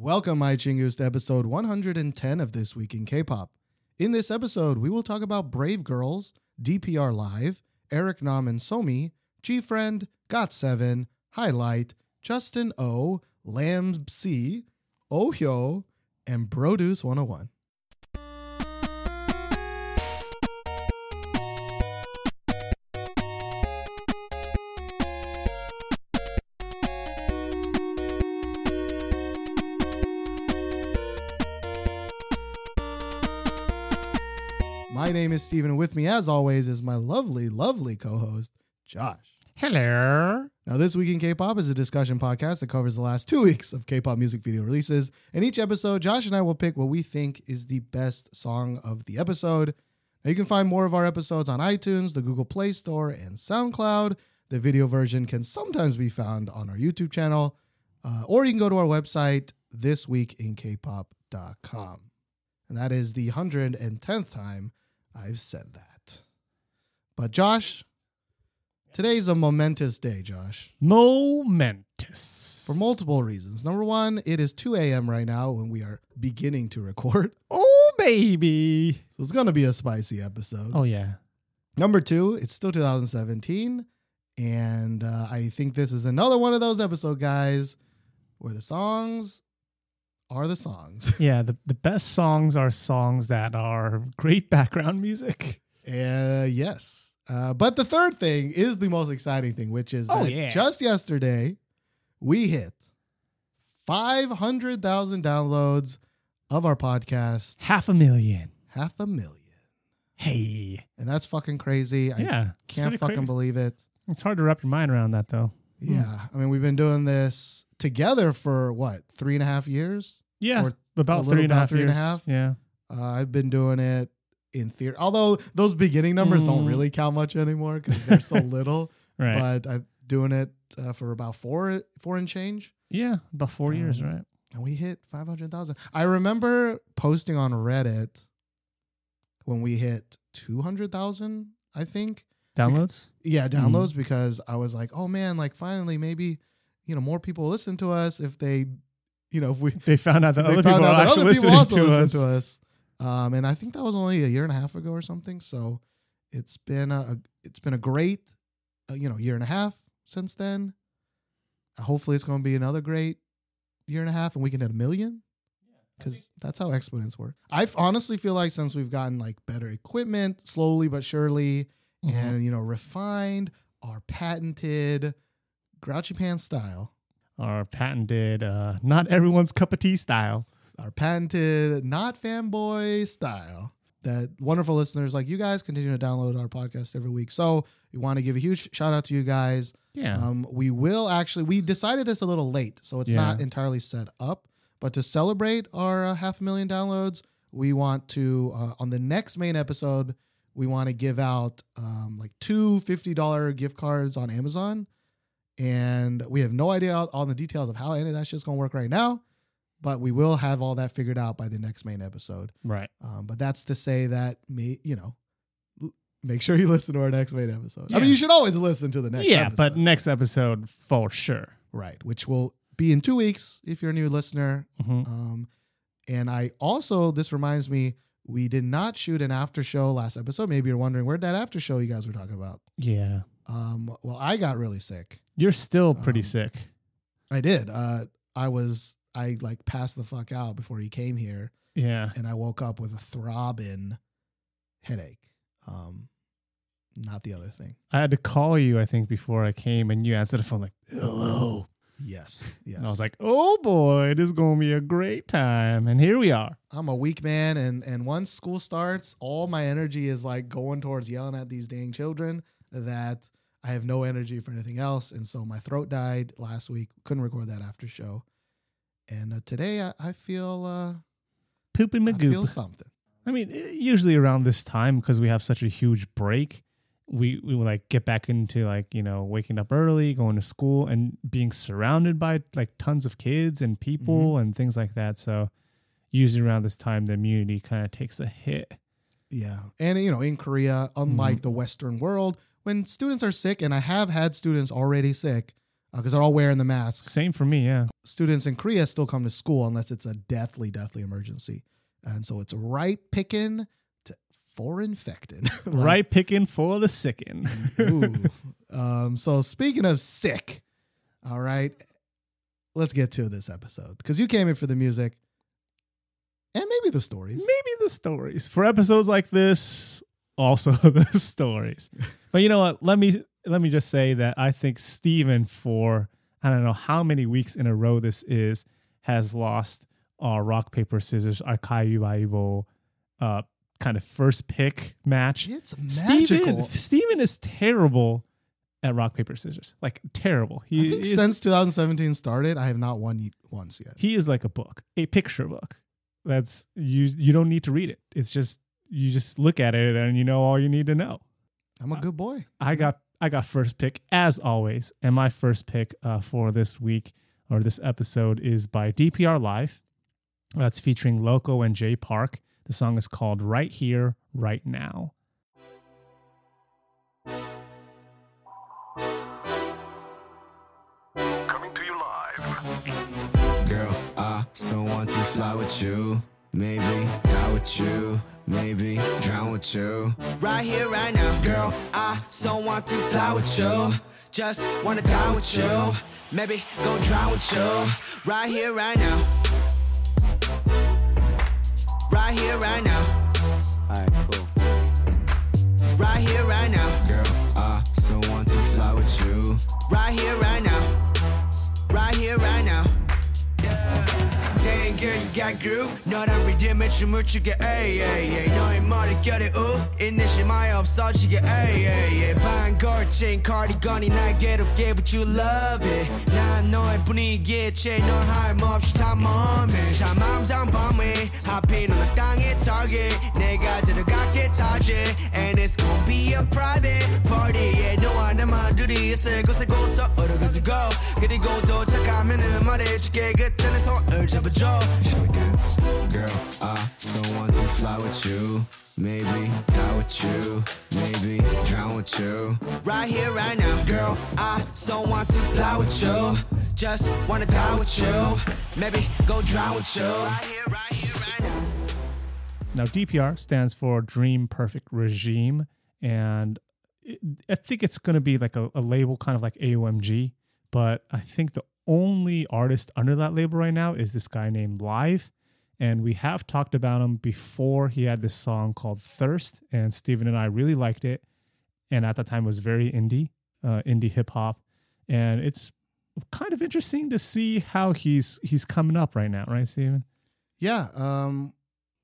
Welcome, my Chingus, to episode 110 of This Week in K-Pop. In this episode, we will talk about Brave Girls, DPR Live, Eric Nam and Somi, G-Friend, Got7, Highlight, Justin O, Lamb C, oh Ohyo, and Broduce 101. Name is Steven, and with me, as always, is my lovely, lovely co-host, Josh. Hello. Now, This Week in K-Pop is a discussion podcast that covers the last two weeks of K-pop music video releases. In each episode, Josh and I will pick what we think is the best song of the episode. Now, you can find more of our episodes on iTunes, the Google Play Store, and SoundCloud. The video version can sometimes be found on our YouTube channel, uh, or you can go to our website, thisweekinkpop.com. And that is the 110th time I've said that. But Josh, today's a momentous day, Josh, Momentous. for multiple reasons. Number one, it is 2 a.m. right now when we are beginning to record. Oh, baby. So it's going to be a spicy episode. Oh, yeah. Number two, it's still 2017. And uh, I think this is another one of those episode guys where the songs are the songs. Yeah. The, the best songs are songs that are great background music. Uh, yes. Uh, but the third thing is the most exciting thing, which is Oh, that yeah. just yesterday we hit 500,000 downloads of our podcast, Half a million. half a million. Hey. And that's fucking crazy. I yeah. it's can't fucking crazy. believe it. It's hard to wrap your mind around that, though. Hmm. Yeah. I mean, we've been doing this together for what, three and a half years? Yeah. Or about three and a half and a half? Yeah. Uh, I've been doing it in theory, although those beginning numbers don't Mm. really count much anymore because they're so little. Right. but I'm doing it uh, for about four four and change, yeah. About four years, Um, right? and we hit five hundred thousand. I remember posting on Reddit when we hit two hundred thousand. I think, Downloads? yeah, downloads because I was like, oh man, like finally maybe you know more people listen to us if they, you know, if we They found out that other people are actually people listening also to listen us. to us. Um, and I think that was only a year and a half ago or something. So it's been a, a it's been a great, uh, you know, year and a half since then. Uh, hopefully, it's going to be another great year and a half, and we can hit a million because that's how exponents work. I honestly feel like since we've gotten like better equipment, slowly but surely, Mhm. and you know, refined our patented Grouchy Pants style. Our patented, uh, not everyone's cup of tea style. our patented not fanboy style that wonderful listeners like you guys continue to download our podcast every week so we want to give a huge shout out to you guys Yeah. um, we will actually we decided this a little late so it's Yeah. not entirely set up but to celebrate our uh, half a million downloads we want to uh, on the next main episode we want to give out um, like two $50 gift cards on amazon and we have no idea all, all the details of how any of that shit's gonna work right now but we will have all that figured out by the next main episode right. um, but that's to say that me you know make sure you listen to our next main episode i mean you should always listen to the next yeah, episode. but next episode for sure. right which will be in two weeks if you're a new listener Mhm. um, and i also this reminds me we did not shoot an after show last episode maybe you're wondering where'd that after show you guys were talking about Yeah. um, well i got really sick You're still pretty Um, sick. i did uh, i was i like passed the fuck out before he came here Yeah. and I woke up with a throbbing headache. Um, not the other thing. I had to call you, I think, before I came, and you answered the phone like, hello. Yes, yes. And I was like, oh boy, this is going to be a great time. And here we are. I'm a weak man, and and once school starts, all my energy is like going towards yelling at these dang children that I have no energy for anything else. And so my throat died last week. Couldn't record that after show. And uh, today I, I feel uh, Pooping I feel something. I mean, usually around this time, because we have such a huge break, we, we like get back into like, you know, waking up early, going to school, and being surrounded by like tons of kids and people Mm-hmm. and things like that. So usually around this time, the immunity kind of takes a hit. Yeah. And, you know, in Korea, unlike the Western world, when students are sick, and I have had students already sick because they're all wearing the masks. Same for me, yeah. students in Korea still come to school unless it's a deathly, deathly emergency. And so it's right picking to for infected. Like, right picking for the sickin. Ooh. um, so speaking of sick, all right, let's get to this episode because you came in for the music and maybe the stories. Maybe the stories for episodes like this. Also the stories. But you know what? Let me let me just say that I think Steven for I don't know how many weeks in a row this is has lost our rock paper scissors our gawi bawi bo uh kind of first pick match. It's Steven, magical. Steven is terrible at rock paper scissors. Like terrible. He I think is, since 2017 started, I have not won once yet. he is like a book, a picture book. That's you you don't need to read it. It's just you just look at it and you know all you need to know. I'm a good boy. I got I got first pick as always, and my first pick uh, for this week or this episode is by DPR Live. That's featuring Loco and Jay Park. The song is called "Right Here, Right Now." Coming to you live. Girl, I so want to fly with you. Maybe die with you. Maybe drown with you. Right here, right now, girl. I so want to fly with you. Just wanna die with you. Maybe go drown with you. Right here, right now. Right here, right now. Alright, cool. Right here, right now. Girl, I so want to fly with you. Right here, right now. girl, you got groove. 너랑 리듬에 춤을 추게, ay, ay, ay. 너의 머릿결에 우 인내심이 없어지게, ay, ay, ay. 반걸친 cardigan이 날 괴롭게, but you love it. 난 너의 분위기에 취해, 넌 하염없이 다 멈해. 참 암상 밤에 하필 넌 땅에 target. 내가 들어가 게 target. And it's gonna be a private party. Yeah, 너와 나만 둘이 있을 곳에 고서 얼어가지고. 그리고 도착하면은 말해줄게. 그때는 손을 잡아줘. Shall we dance? Girl, I so want to fly with you. Maybe die with you. Maybe drown with you. Right here, right now, girl. I so want to fly with you. Just wanna die with you. Maybe go drown with you. Right here, right here, right now. Now, DPR stands for Dream Perfect Regime, and it, I think it's going to be like a, a label kind of like AOMG, but I think the only artist under that label right now is this guy named Live. And we have talked about him before. He had this song called Thirst, and Steven and I really liked it. And at the time, it was very indie, uh, indie hip hop. And it's kind of interesting to see how he's he's coming up right now, right, Steven? Yeah. Um,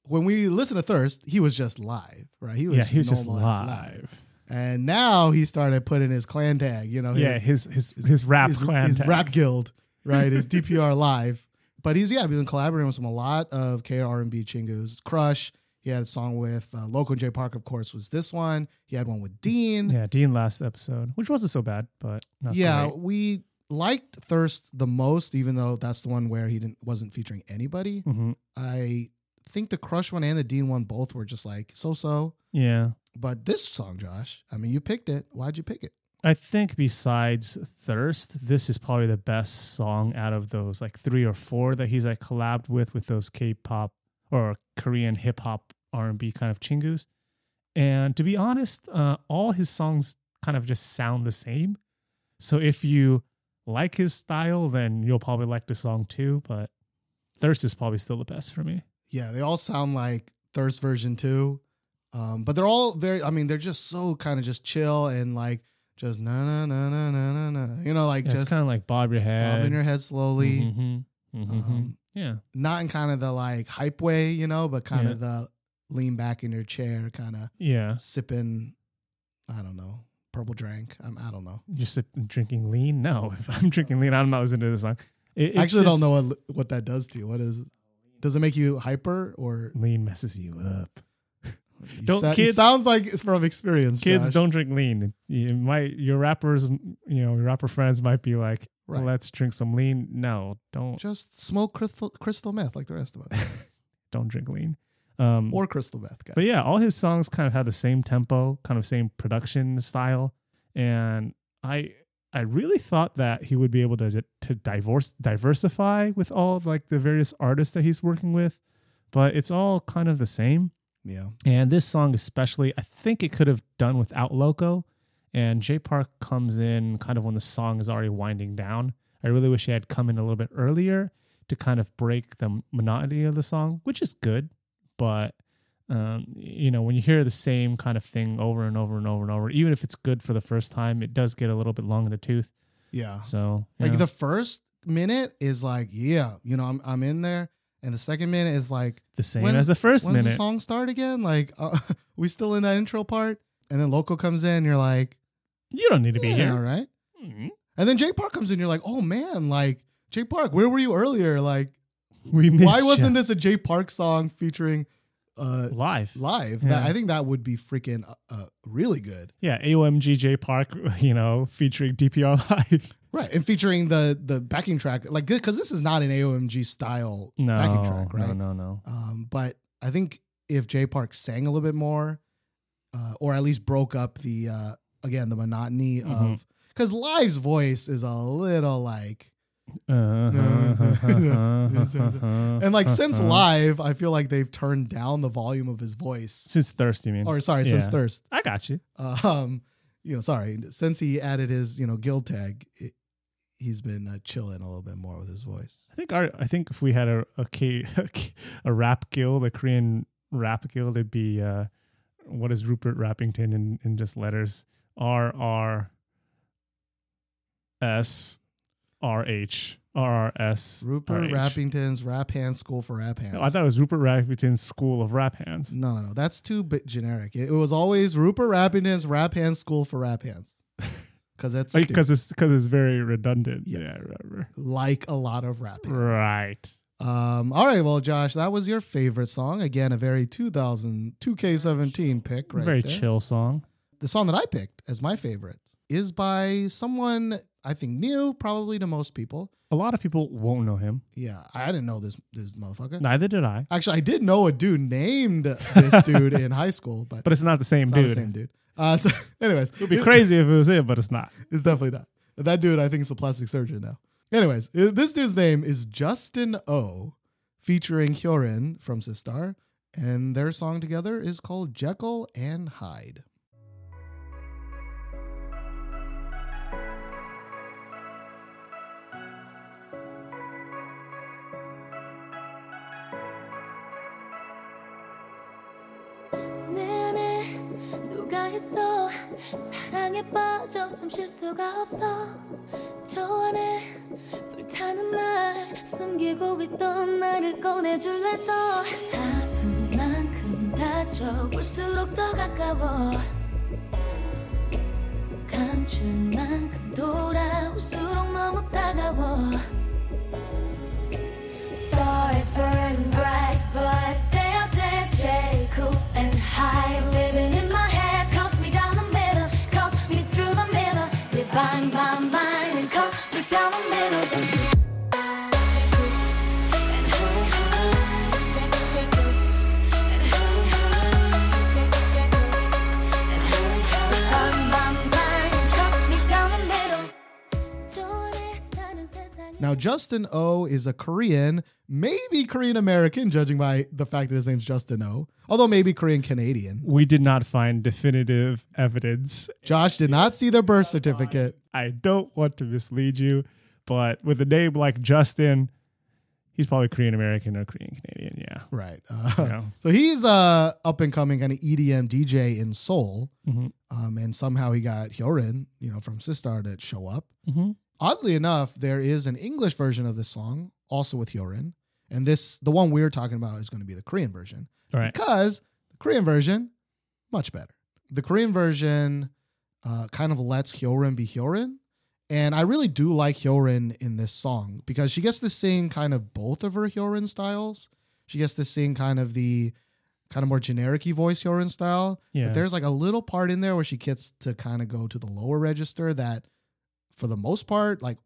when we listened to Thirst, he was just live, right? He was yeah, he was just as live. And now he started putting his clan tag, you know, yeah, his his his, rap his, clan his tag. rap guild, right? His DPR live. But he's yeah, been collaborating with some a lot of K R and B chingus. Crush. He had a song with uh, Loco and Jay Park, of course, was this one. He had one with Dean. Yeah, Dean last episode, which wasn't so bad, but not yeah, great. we liked Thirst the most, even though that's the one where he didn't wasn't featuring anybody. Mhm. I think the Crush one and the Dean one both were just like so so. Yeah, But this song, Josh, I mean, you picked it. Why'd you pick it? I think besides Thirst, this is probably the best song out of those like three or four that he's like collabed with with those K-pop or Korean hip hop R&B kind of chingus. And to be honest, uh, all his songs kind of just sound the same. So if you like his style, then you'll probably like the song too. But Thirst is probably still the best for me. Yeah, they all sound like Thirst version two. Um, but they're all very I mean, they're just so kind of just chill and like just na na na na na na na. You know, like Yeah, just kind of like bob your head. bobbing your head slowly. Mhm, mhm, Um, yeah. Not in kind of the like hype way, you know, but kind Yeah. of the lean back in your chair, kind of Yeah. sipping, I don't know, purple drink. I'm, I don't know. You're sit- drinking lean? No. If I'm drinking lean, I'm not listening to this song. It, it's I actually just- don't know what what that does to you. What is? Does it make you hyper or? Lean messes you up. You Don't- sa- it kids- sounds like it's from experience. Kids Josh. don't drink lean. You might your rappers, you know, your rapper friends might be like, Right. "Let's drink some lean." No, don't just smoke crystal crystal meth like the rest of us, don't drink lean. Um, or crystal meth, guys. But yeah, all his songs kind of have the same tempo, kind of same production style, and I I really thought that he would be able to to divorce diversify with all of like the various artists that he's working with, but it's all kind of the same. Yeah. And this song especially, I think it could have done without Loco. And Jay Park comes in kind of when the song is already winding down. I really wish he had come in a little bit earlier to kind of break the monotony of the song, which is good. But um, you know, when you hear the same kind of thing over and over and over and over, even if it's good for the first time, it does get a little bit long in the tooth. Yeah. So Like yeah. the first minute is like, yeah, you know, I'm I'm in there, and the second minute is like, the same when- as the first when does the song start again? Like, uh, we still in that intro part, and then Loco comes in, you're like, You don't need to be yeah, here. all right. Mhm. And then Jay Park comes in, you're like, oh man, like Jay Park, where were you earlier? Like, We missed why wasn't this a Jay Park song featuring uh live? live? Yeah. That I think that would be freaking uh, uh, really good. Yeah, AOMG Jay Park, you know, featuring DPR live. Right, and featuring the the backing track, like because this is not an AOMG style No, backing track, right? no, no, no. Um, but I think if Jay Park sang a little bit more, uh, or at least broke up the uh, again the monotony Mhm. of because Live's voice is a little like and and like since Live, I feel like they've turned down the volume of his voice. since Thirsty, man. Or sorry, since Yeah. Thirst. I got you. Um, you know, sorry, since he added his you know guild tag, it, he's been uh, chilling a little bit more with his voice. I think our, I think if we had a a, K, a rap guild, a Korean rap guild, it'd be uh, what is Rupert Rappington in, in just letters? R R S R H R R S Rupert Rappington's Rap Hands School for Rap Hands. No, I thought it was Rupert Rappington's School of Rap Hands. No, no, no. That's too bit generic. It, it was always Rupert Rappington's Rap Hands School for Rap Hands. Because that's. Because it's because it's very redundant. Yes. Yeah, I remember. like a lot of rap. hands. Right. Um, all right, well, Josh, that was your favorite song. Again, a very 2000 2K17 pick, right? very there. chill song. The song that I picked as my favorite is by someone I think new, probably to most people. A lot of people won't know him. Yeah, I didn't know this this motherfucker. Neither did I. Actually, I did know a dude named this dude in high school, but, But it's not the same it's not dude. the same dude. Uh, so, anyways, It would be crazy if it was him, but it's not. It's definitely not. That dude, I think, is a plastic surgeon now. Anyways, this dude's name is Justin O, featuring Hyorin from Sistar, and their song together is called Jekyll and Hyde. 누가 있어? 사랑에 빠져 숨쉴 수가 없어. 저 안에 불타는 날 숨기고 있던 나를 꺼내줄래 더 아픈 만큼 다쳐볼수록 더 가까워. 감출 만큼 돌아올수록 너무 따가워. Stars burn bright, Now, Justin O is a Korean, maybe Korean American, judging by the fact that his name's Justin O, although maybe Korean Canadian. We did not find definitive evidence. Josh did not see their birth certificate. I don't want to mislead you, but with a name like Justin, he's probably Korean American or Korean Canadian. Yeah. Right. Uh, Yeah. So he's a up and coming kind of EDM DJ in Seoul. Mhm. Um, and somehow he got Hyorin, you know, from Sistar to show up. Mm-hmm. Oddly enough, there is an English version of this song, also with Hyorin. And this, the one we're talking about, is going to be the Korean version. Right. Because the Korean version, much better. The Korean version uh, kind of lets Hyorin be Hyorin. And I really do like Hyorin in this song because she gets to sing kind of both of her Hyorin styles. She gets to sing kind of the kind of more generic voice Hyorin style. Yeah. But there's like a little part in there where she gets to kind of go to the lower register that, for the most part, like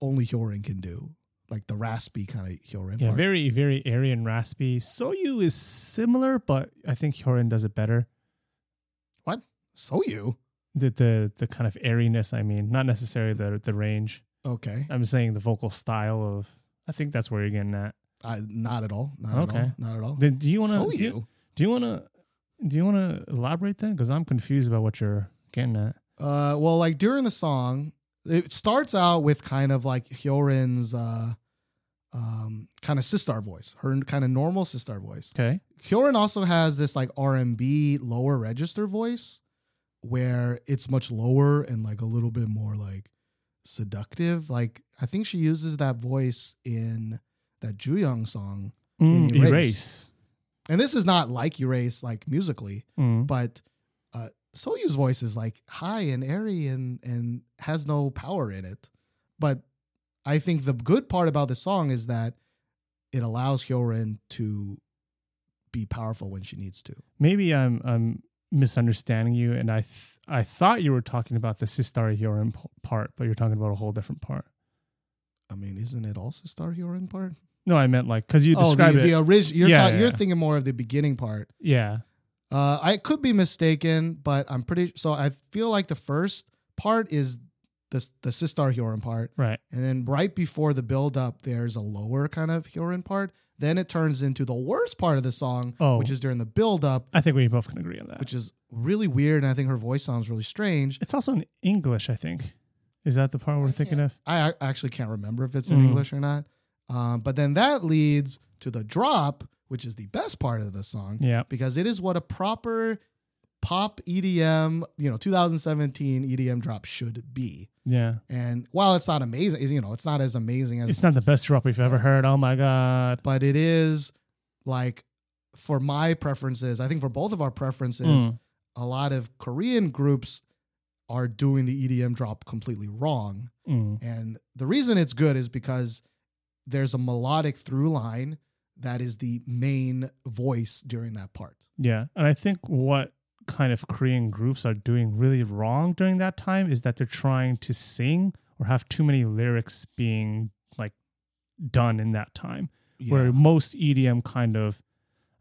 only Hyorin can do. Like the raspy kind of Hyorin. Yeah, part. very, very airy and raspy. Soyou is similar, but I think Hyorin does it better. What? So you? The the the kind of airiness. I mean, not necessarily the the range. Okay. I'm saying the vocal style of. I think that's where you're getting at. I, not at all. Not at Okay. all. Not at all. Then do you want to? so do, you. do you want to? Do you want to elaborate then? Because I'm confused about what you're getting at. Uh, well, like during the song, it starts out with kind of like Hyorin's uh, um, kind of sistar voice, her kind of normal sistar voice. Okay. Hyorin also has this like R and B lower register voice, where it's much lower and like a little bit more like seductive. Like I think she uses that voice in that Jooyoung song, Mm, Erase. erase. and this is not like Erase like musically, Mm. but Soyou's voice is like high and airy and and has no power in it. But I think the good part about the song is that it allows Hyorin to be powerful when she needs to. Maybe I'm I'm misunderstanding you, and I th- I thought you were talking about the Sistar Hyorin p- part, but you're talking about a whole different part. I mean, isn't it also Star Hyorin part? No, I meant like because you oh, the, described the it. original. You're, Yeah, ta- yeah, you're yeah. thinking more of the beginning part. yeah. Uh, I could be mistaken, but I'm pretty. So I feel like the first part is the the Sistar Hyorin part, Right. and then right before the build up, there's a lower kind of Hyorin part. Then it turns into the worst part of the song, Oh. which is during the build up, I think we both can agree on that. which is really weird, and I think her voice sounds really strange. it's also in English, I think. Is that the part we're thinking of? I, I actually can't remember if it's in Mhm. English or not. Um, but then that leads to the drop, which is the best part of the song. Yeah. because it is what a proper pop EDM, you know, 2017 EDM drop should be. Yeah. And while it's not amazing, you know, it's not as amazing as, It's not the best drop we've ever heard. Oh my god. but it is like for my preferences, I think for both of our preferences, Mm. a lot of Korean groups are doing the EDM drop completely wrong. Mm. And the reason it's good is because there's a melodic through line that is the main voice during that part. Yeah. And I think what kind of Korean groups are doing really wrong during that time is that they're trying to sing or have too many lyrics being like done in that time. Where most EDM kind of,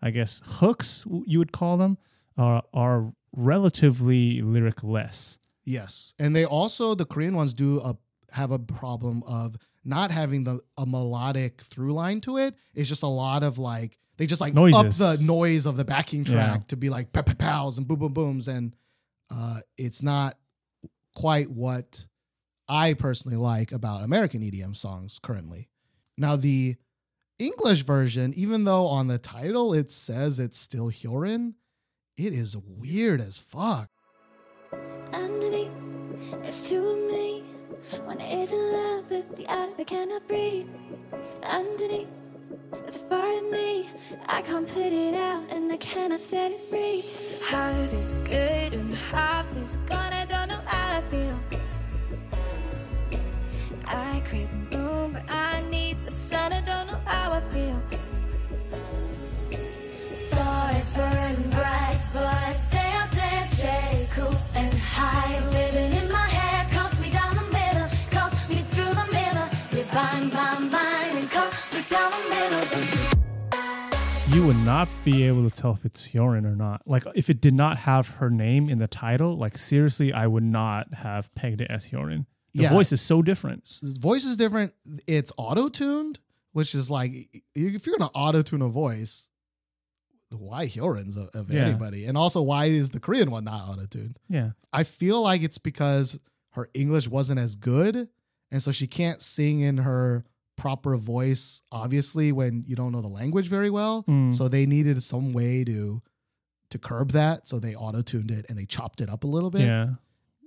I guess, hooks, you would call them, are, are relatively lyric less. Yes, and they also the Korean ones do a, have a problem of not having the a melodic through line to it. It's just a lot of like they just like Noises. up the noise of the backing track Yeah. to be like pow pow pows and boom boom booms, and uh, it's not quite what I personally like about American EDM songs currently. Now the English version, even though on the title it says it's still Hyorin, it is weird as fuck. Underneath, it's two of me. One is in love, but the other cannot breathe. Underneath, there's a fire in me. I can't put it out, and I cannot set it free. Half is good and half is gone. I don't know how I feel. I crave moon, but I need the sun. I don't know how I feel. Stars burn bright, but shade cool and high. You would not be able to tell if it's Hyorin or not. Like, if it did not have her name in the title, like, seriously, I would not have pegged it as Hyorin. The Yeah. voice is so different. voice is different. It's auto tuned, which is like if you're gonna auto tune a voice, why Hyorin's of, of Yeah. anybody? And also, why is the Korean one not auto tuned? Yeah. I feel like it's because her English wasn't as good, and so she can't sing in her proper voice. Obviously, when you don't know the language very well, Mm. so they needed some way to to curb that. So they auto tuned it and they chopped it up a little bit. Yeah.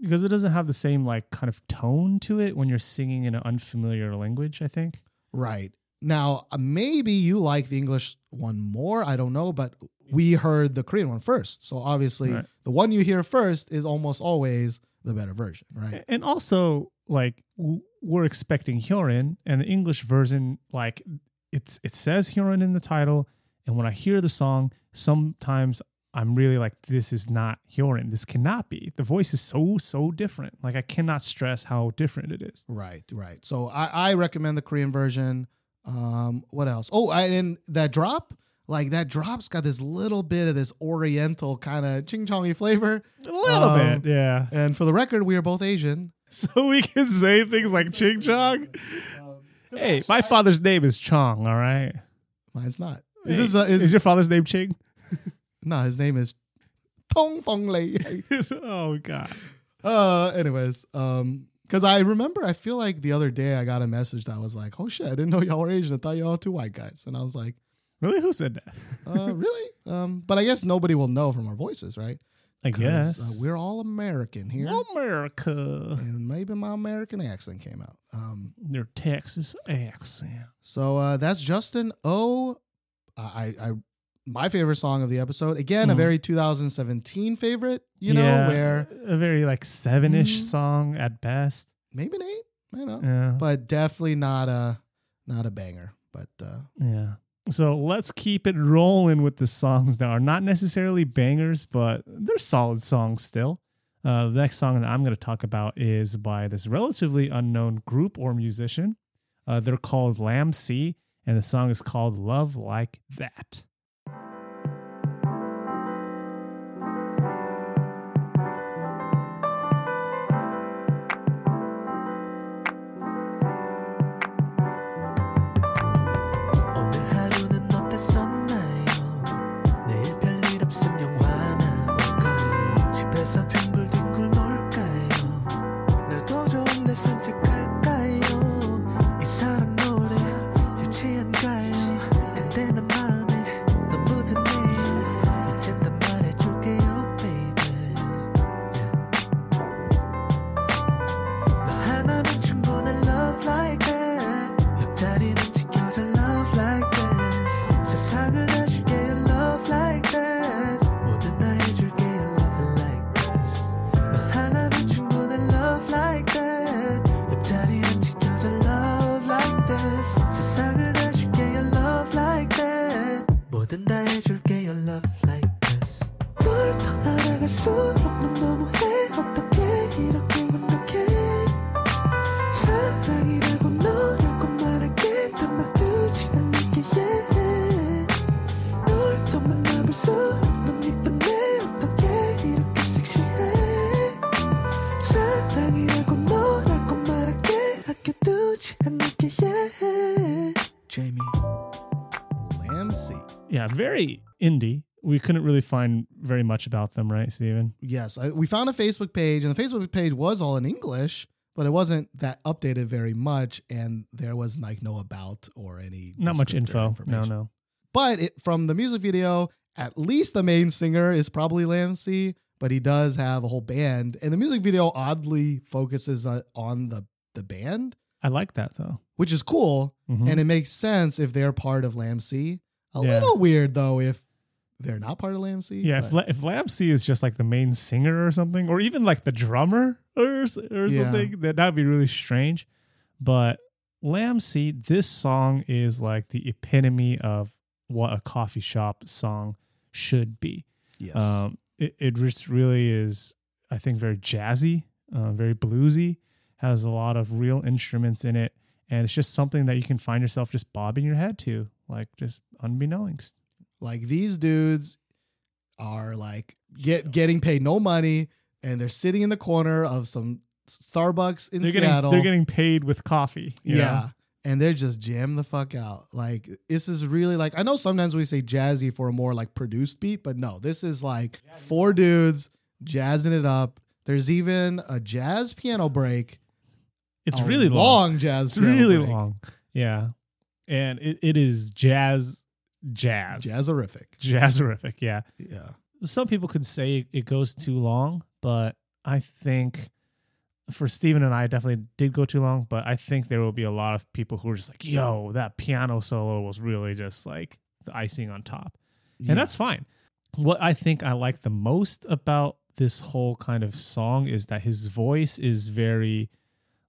Because it doesn't have the same, like, kind of tone to it when you're singing in an unfamiliar language, I think. Right. Now, uh, maybe you like the English one more. I don't know, but we heard the Korean one first. So obviously, Right. the one you hear first is almost always the better version, right? And also, like, we're expecting Hyorin, and the English version, like, it's it says Hyorin in the title. And when I hear the song, sometimes I'm really like, this is not Hyorin. This cannot be. The voice is so, so different. Like, I cannot stress how different it is. Right, right. So I, I recommend the Korean version. Um, what else? Oh, I, and that drop, like that drop's got this little bit of this oriental kind of ching chongy flavor. A little Um, bit, yeah. And for the record, we are both Asian. So we can say things like Ching Chong. Hey, my father's name is Chong, all right? Mine's not. Is, Is this uh, is, is your father's name Ching? no? His name is Tong Fong Lei. oh, God. uh, anyways, um, because I remember, I feel like the other day I got a message that was like, "Oh shit, I didn't know y'all were Asian. I thought y'all were two white guys." And I was like, Really? Who said that? uh, "Really?" Um, but I guess nobody will know from our voices, right? I 'Cause, guess. uh, we're all American here, America. and maybe my American accent came out. Um, Their Texas accent. so uh, that's Justin O. I, I, my favorite song of the episode. Again, a Mhm. very 2017 favorite. You know, where a very like seven ish Mhm. song at best. maybe an eight. I don't know. Yeah. but definitely not a not a banger. But uh, Yeah. So let's keep it rolling with the songs that are not necessarily bangers, but they're solid songs still. Uh, the next song that I'm going to talk about is by this relatively unknown group or musician. Uh, they're called Lamb and the song is called Love Like That. 아껴두지 않을게 yeah. Jamie Lamb C. Yeah, very indie. We couldn't really find very much about them, right, Steven? Yes, I, we found a Facebook page, and the Facebook page was all in English, but it wasn't that updated very much, and there was like no about or any Not much descriptor info. No, information. no. But it, from the music video, at least the main singer is probably Lamb C, but he does have a whole band, and the music video oddly focuses uh, on the the band, I like that though. which is cool, Mhm. and it makes sense if they're part of Lamb A Yeah. little weird though if they're not part of Lamb C. Yeah, if, but- La- if Lamb C is just like the main singer or something, or even like the drummer or s- or Yeah. something, that that'd be really strange. But Lamb C, this song is like the epitome of what a coffee shop song should be. yes. Um, it it just really is, I think, very jazzy, uh, very bluesy, has a lot of real instruments in it, and it's just something that you can find yourself just bobbing your head to, like just unbeknownst. Like these dudes are like get getting paid no money and they're sitting in the corner of some Starbucks in They're getting Seattle. they're getting paid with coffee. you know? yeah. And they're just jam the fuck out. Like this is really like I know sometimes we say jazzy for a more like produced beat, but no, this is like four dudes jazzing it up. There's even a jazz piano break. It's a really long. long jazz. It's really break. long. Yeah. And it, it is jazz jazz. Jazzerific. Jazzerific, yeah. Yeah. Some people could say it goes too long, but I think for Steven and I it definitely did go too long, but I think there will be a lot of people who are just like, yo, that piano solo was really just like the icing on top. Yeah. And that's fine. What I think I like the most about this whole kind of song is that his voice is very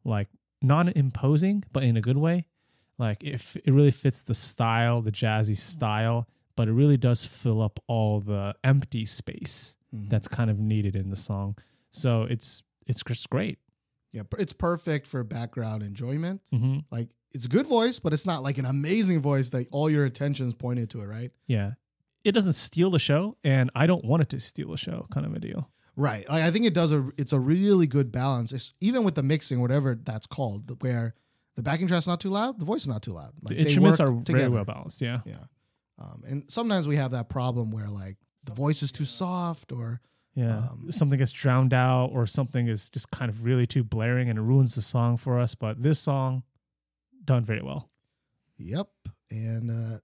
like non imposing, but in a good way. Like if it really fits the style, the jazzy style, but it really does fill up all the empty space Mhm. that's kind of needed in the song. So it's it's just great. Yeah, it's perfect for background enjoyment. hmm Like it's a good voice, but it's not like an amazing voice that all your attention's pointed to it, right? Yeah. It doesn't steal the show, and I don't want it to steal the show, kind of a deal. Right. Like, I think it does a it's a really good balance. It's, even with the mixing, whatever that's called, where the backing track's not too loud, the voice is not too loud. Like, the they instruments work are very well balanced. Yeah. Yeah. Um, and sometimes we have that problem where like the voice is too soft or Yeah. Um, something gets drowned out or something is just kind of really too blaring and it ruins the song for us. But this song, done very well. Yep. And uh,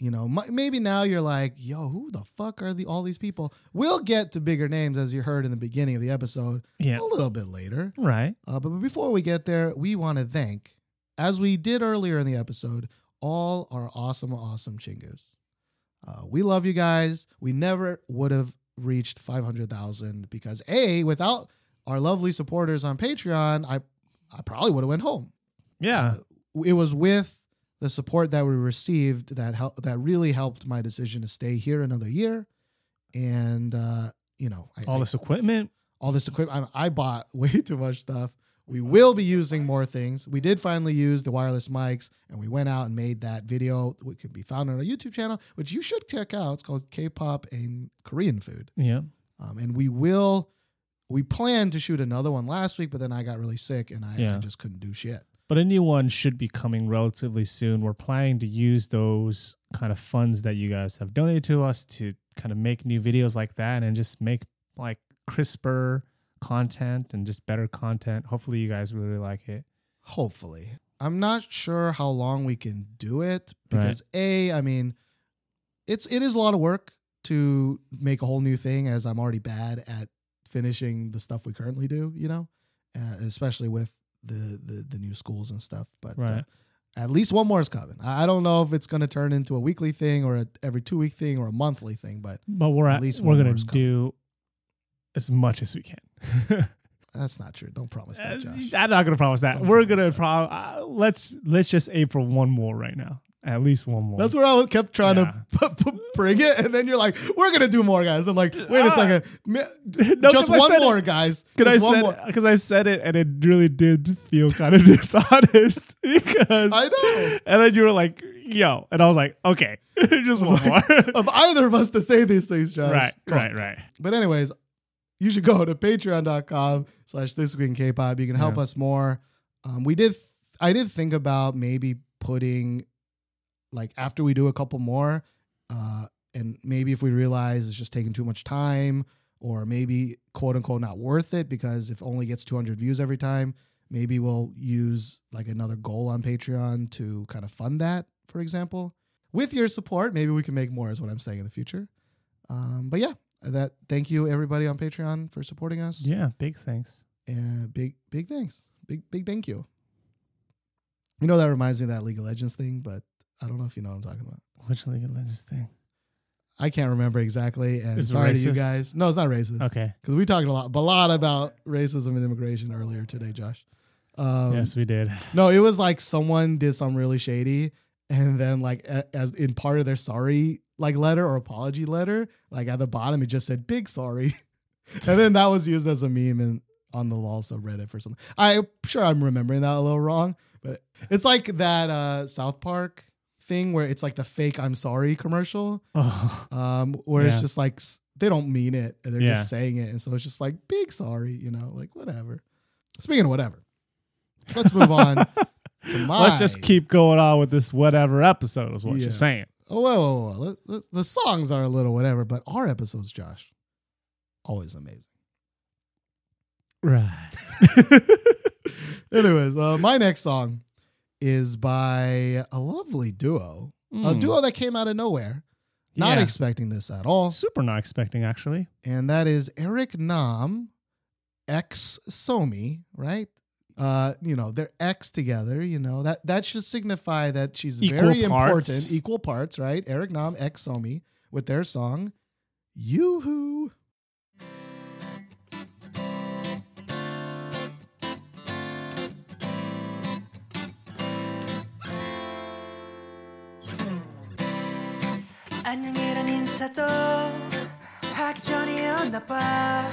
you know, maybe now you're like, yo, who the fuck are the all these people? We'll get to bigger names as you heard in the beginning of the episode Yeah. a little bit later. Right. Uh, but before we get there, we want to thank, as we did earlier in the episode, all our awesome, awesome chingus. Uh, we love you guys. We never would have reached 500,000 because A, without our lovely supporters on Patreon, I, I probably would have went home. Yeah. Uh, it was with the support that we received that hel- that really helped my decision to stay here another year. And, uh, you know, I, All I- this equipment. all this equipment. I, I bought way too much stuff. We will be using more things. We did finally use the wireless mics, and we went out and made that video, which can be found on our YouTube channel, which you should check out. It's called K-pop and Korean food. Yeah. Um, and we will. We planned to shoot another one last week, but then I got really sick and I, I just couldn't do shit. But a new one should be coming relatively soon. We're planning to use those kind of funds that you guys have donated to us to kind of make new videos like that and just make like crisper content and just better content. Hopefully, you guys really like it. Hopefully. I'm not sure how long we can do it because A, I mean, it's it is a lot of work to make a whole new thing as I'm already bad at finishing the stuff we currently do, you know, uh, especially with the, the the new schools and stuff. But uh, at least one more is coming. I don't know if it's going to turn into a weekly thing or a every two week thing or a monthly thing, but But we're At at, least we're is coming. do as much as we can. that's not true. Don't promise that, Josh. I'm not gonna promise that. Don't we're gonna that. pro. Uh, let's let's just aim for one more right now. At least one more. That's where I was- kept trying Yeah. to p- p- bring it, and then you're like, "We're gonna do more, guys." I'm like, "Wait a Ah. second, No, just one said it. more, guys. Because I said because I said it and it really did feel kind of dishonest because I know. And then you were like, "Yo," and I was like, "Okay, just one more." of either of us to say these things, Josh. right, Come on. right, right. But anyways, you should go to patreon.com slash this week in K-pop. You can help Yeah. us more. Um, we did I did think about maybe putting like after we do a couple more, uh, and maybe if we realize it's just taking too much time, or maybe quote unquote not worth it because if only gets 200 views every time, maybe we'll use like another goal on Patreon to kind of fund that, for example. With your support, maybe we can make more, is what I'm saying in the future. Um, but yeah, that thank you everybody on Patreon for supporting us. Yeah, big thanks. And big big thanks. Big big thank you. You know that reminds me of that League of Legends thing, but I don't know if you know what I'm talking about. Which League of Legends thing? I can't remember exactly, and Is it sorry to you racist? guys. No, it's not racist. Okay. because we talked a lot, a lot about racism and immigration earlier today, Josh. Um, yes, we did. No, it was like someone did something really shady, and then like a- as in part of their sorry like letter or apology letter, like at the bottom it just said big sorry, and then that was used as a meme and on the LOL subreddit for something. I'm sure I'm remembering that a little wrong, but it's like that uh, South Park thing where it's like the fake "I'm sorry" commercial, Oh, um, where Yeah. it's just like they don't mean it and they're Yeah. just saying it, and so it's just like big sorry, you know, like whatever. Speaking of whatever, let's move on to my. let's just keep going on with this whatever episode is what Yeah. you're saying. Oh, whoa, whoa, whoa. Let- let- the songs are a little whatever, but our episodes, Josh, always amazing. Right. Anyways, uh, my next song is by a lovely duo, a Mm. duo that came out of nowhere. Not Yeah. expecting this at all. Super not expecting actually. and that is Eric Nam, ex Somi, right? Uh, you know, they're ex together, you know. That that should signify that she's Equal very parts. important, equal parts, right? Eric Nam, ex Somi, with their song Yoo-hoo. 안녕이란 인사도 하기 전이었나 봐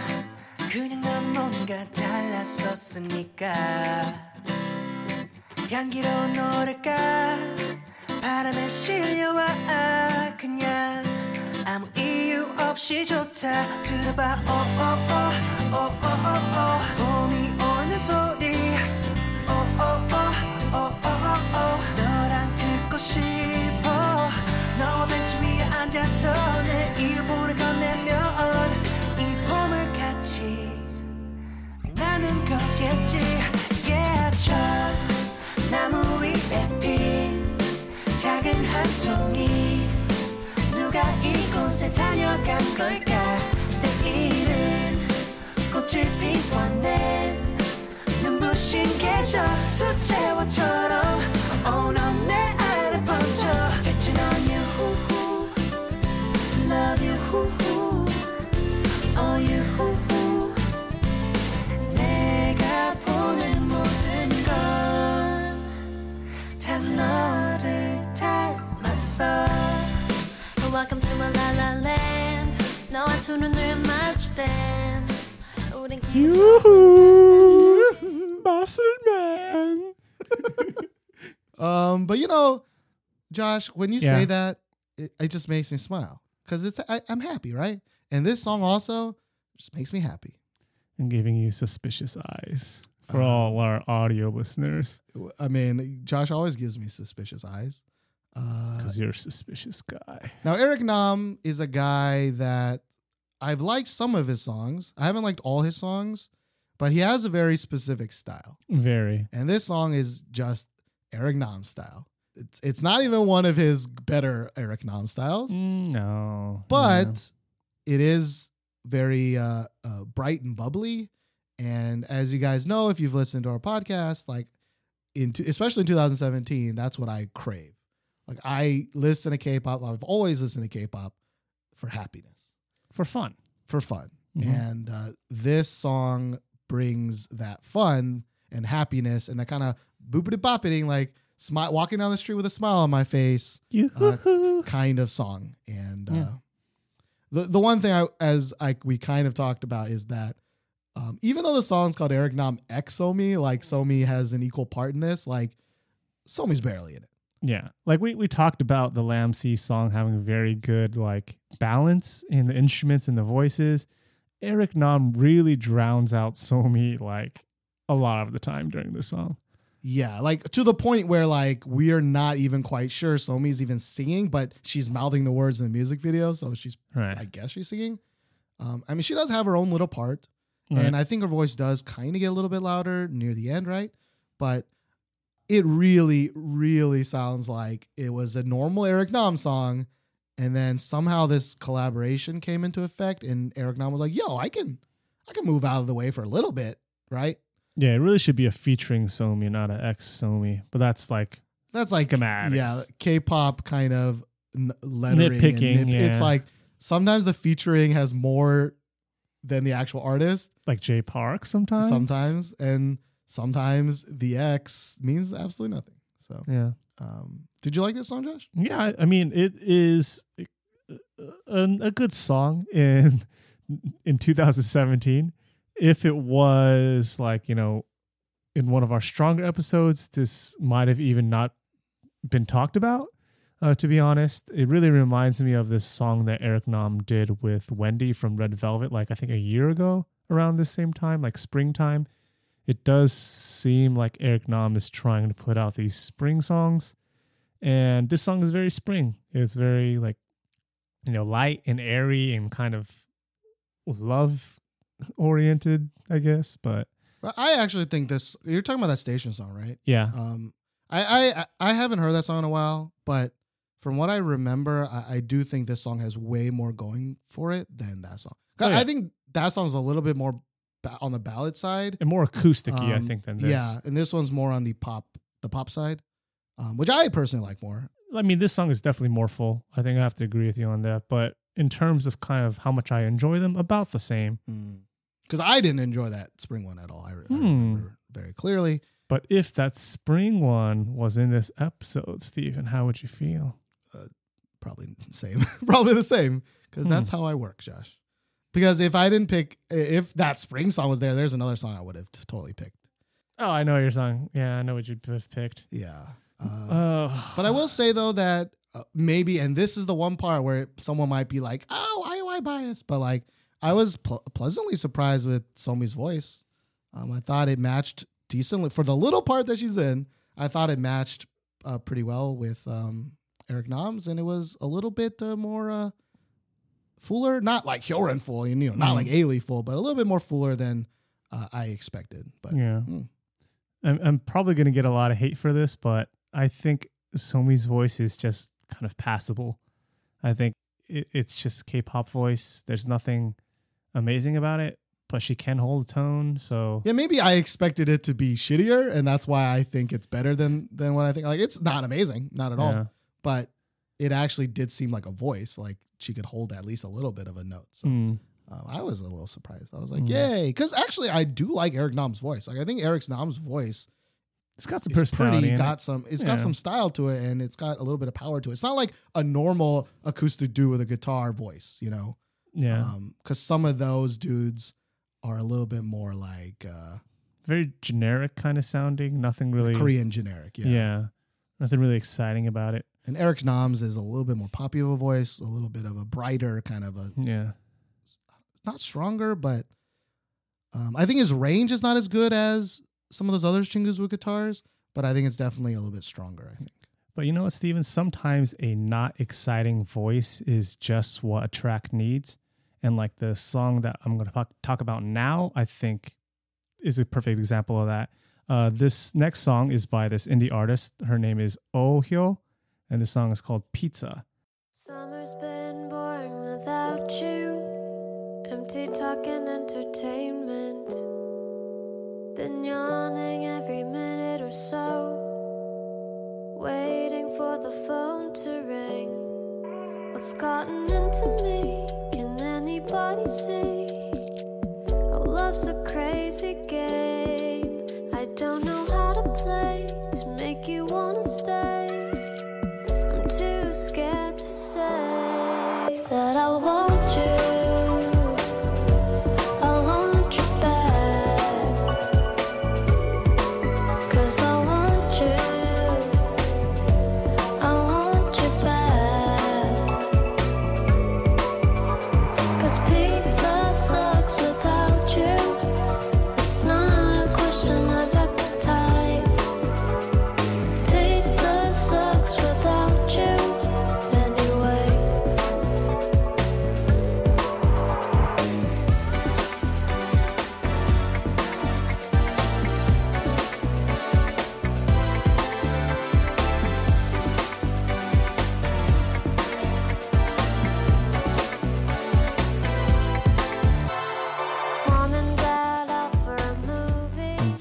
그냥 넌 뭔가 달랐었으니까 향기로운 노래가 바람에 실려와 그냥 아무 이유 없이 좋다 들어봐 오오오오오오오 봄이 오는 소리 오오오오오오오 너랑 듣고 벤치 앉아서 내 이유부를 건네면 이 봄을 같이 나는 거겠지. Yeah 저 나무 위에 핀 작은 한 송이. 누가 이곳에 다녀간 걸까? 내일은 꽃을 피워낸 눈부신 계절 수채화처럼 오넌 내 안에 번져 Bastard man. um, but you know, Josh, when you yeah. say that, it, it, just makes me smile because it's I, I'm happy, right? And this song also just makes me happy. And giving you suspicious eyes for uh, all our audio listeners. I mean, Josh always gives me suspicious eyes. Because uh, you're a suspicious guy. Now, Eric Nam is a guy that I've liked some of his songs. I haven't liked all his songs, but he has a very specific style. Very. And this song is just Eric Nam style. It's it's not even one of his better Eric Nam styles. Mm, no. but no. it is very uh, uh, bright and bubbly. And as you guys know, if you've listened to our podcast, like into especially in 2017, that's what I crave. Like I listen to K-pop. I've always listened to K-pop for happiness, for fun. for fun, Mhm. and uh, this song brings that fun and happiness and that kind of boopity boppity, like smile, walking down the street with a smile on my face Yoo-hoo-hoo. kind of song. And uh, the the one thing I as I we kind of talked about is that um, even though the song's called Eric Nam X Somi, like Somi has an equal part in this, like Somi's barely in it. Yeah. Like we, we talked about the Lamb C song having very good like balance in the instruments and the voices. Eric Nam really drowns out Somi like a lot of the time during the song. Yeah, like to the point where like we are not even quite sure Somi's even singing, but she's mouthing the words in the music video, so she's Right. I guess she's singing. Um, I mean, she does have her own little part, Right. and I think her voice does kind of get a little bit louder near the end, right? But it really, really sounds like it was a normal Eric Nam song, and then somehow this collaboration came into effect, and Eric Nam was like, "Yo, I can, I can move out of the way for a little bit, right?" yeah, it really should be a featuring Somi, not an ex Somi. But that's like That's like Schematics. yeah, K-pop kind of n- lettering, Nitpicking, nip- It's like sometimes the featuring has more than the actual artist. like Jay Park sometimes. sometimes and sometimes the X means absolutely nothing. So, Yeah. um, did you like this song, Josh? Yeah, I- I mean it is a, a good song in in 2017. If it was like you know in one of our stronger episodes, this might have even not been talked about. Uh, to be honest, it really reminds me of this song that Eric Nam did with Wendy from Red Velvet, like I think a year ago around this same time, like springtime. It does seem like Eric Nam is trying to put out these spring songs and this song is very spring it's very like you know light and airy and kind of love oriented i guess but I actually think this. You're talking about that station song, right? yeah Um, I I I haven't heard that song in a while, but from what I remember, I, I do think this song has way more going for it than that song. Oh, yeah. I think that song's a little bit more ba- on the ballad side. and more acousticy i Um, think than this Yeah, and this one's more on the pop the pop side, um, which I personally like more. i mean this song is definitely more full i think i have to agree with you on that but in terms of kind of how much i enjoy them about the same Because I didn't enjoy that spring one at all. I, re- I Hmm. remember very clearly. but if that spring one was in this episode stephen how would you feel Probably the same. Probably the same. Because Hmm. that's how I work, Josh. Because if I didn't pick, if that spring song was there, there's another song I would have totally picked. Oh, I know your song. Yeah, I know what you'd have picked. Yeah. Uh, Uh, but I will say though that uh, maybe, and this is the one part where someone might be like, "Oh, why am I biased?" But like, I was ple- pleasantly surprised with Somi's voice. Um, I thought it matched decently for the little part that she's in. I thought it matched uh, pretty well with um, Eric Nam's, and it was a little bit uh, more uh, fuller, not like Hyorin full, you know, not Mm. like Ailee full, but a little bit more fuller than uh, I expected. But yeah. Mm. I'm, I'm probably going to get a lot of hate for this, but I think Somi's voice is just kind of passable. I think it, it's just K-pop voice. There's nothing amazing about it, but she can hold a tone. So Yeah, maybe I expected it to be shittier, and that's why I think it's better than than what I think. Like, it's not amazing, not at all, but it actually did seem like a voice. Like she could hold at least a little bit of a note. So Mm. uh, I was a little surprised. I was like, Mm. yay, because actually I do like Eric Nam's voice. Like I think Eric Nam's voice it's got some is personality. pretty, in got it. some, it's Yeah. got some style to it, and it's got a little bit of power to it. It's not like a normal acoustic dude with a guitar voice, you know. Yeah, because some of those dudes are a little bit more like uh, very generic kind of sounding. Nothing really. Korean generic. Yeah. Yeah. nothing really exciting about it. And Eric Nam's is a little bit more poppy of a voice, a little bit of a brighter kind of a Yeah, not stronger, but um, I think his range is not as good as some of those other Chinguzu guitars, but I think it's definitely a little bit stronger. I think. but you know what, Steven? Sometimes a not exciting voice is just what a track needs, and like the song that I'm going to talk, talk about now, I think is a perfect example of that. Uh, this next song is by this indie artist. Her name is Oh Hyo, and the song is called Pizza. Summer's been without you. Empty talk and entertainment. Been yawning every minute or so. Waiting for the phone to ring. What's gotten into me? Can anybody see? Oh, love's a crazy game. I don't know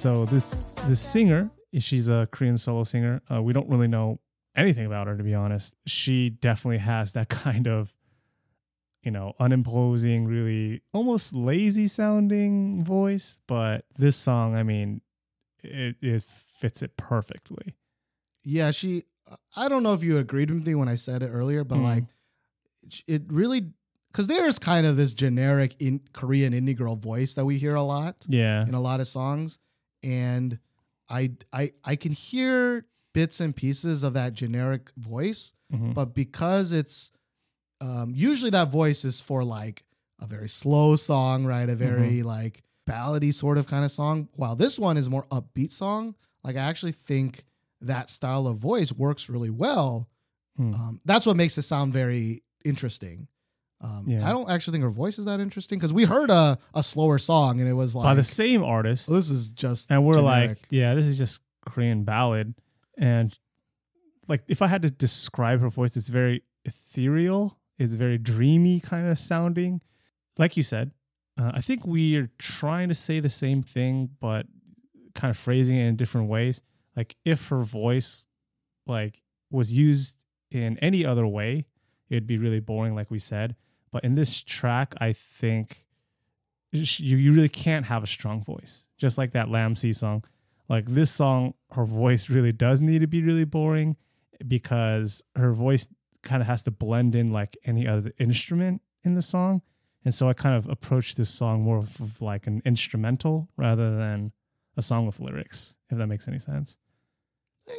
so this this singer, she's a Korean solo singer. Uh, we don't really know anything about her to be honest. She definitely has that kind of, you know, unimposing, really almost lazy sounding voice. But this song, I mean, it it fits it perfectly. Yeah, she. I don't know if you agreed with me when I said it earlier, but Mm. like, it really because there's kind of this generic in Korean indie girl voice that we hear a lot. Yeah, in a lot of songs and I I I can hear bits and pieces of that generic voice Mhm. but because it's um usually that voice is for like a very slow song right? A very like ballady sort of kind of song. While this one is more upbeat song like I actually think that style of voice works really well. Hmm. um that's what makes it sound very interesting um Yeah. I don't actually think her voice is that interesting because we heard a, a slower song and it was like by the same artist. this is just and we're generic. like, yeah, this is just Korean ballad. And like, if I had to describe her voice, it's very ethereal. It's very dreamy kind of sounding. Like you said, uh, I think we are trying to say the same thing, but kind of phrasing it in different ways. Like, if her voice like was used in any other way, it'd be really boring, like we said. But in this track, I think you you really can't have a strong voice, just like that Lamb C song. Like this song, her voice really does need to be really boring because her voice kind of has to blend in like any other instrument in the song. And so I kind of approached this song more of, of like an instrumental rather than a song with lyrics, if that makes any sense.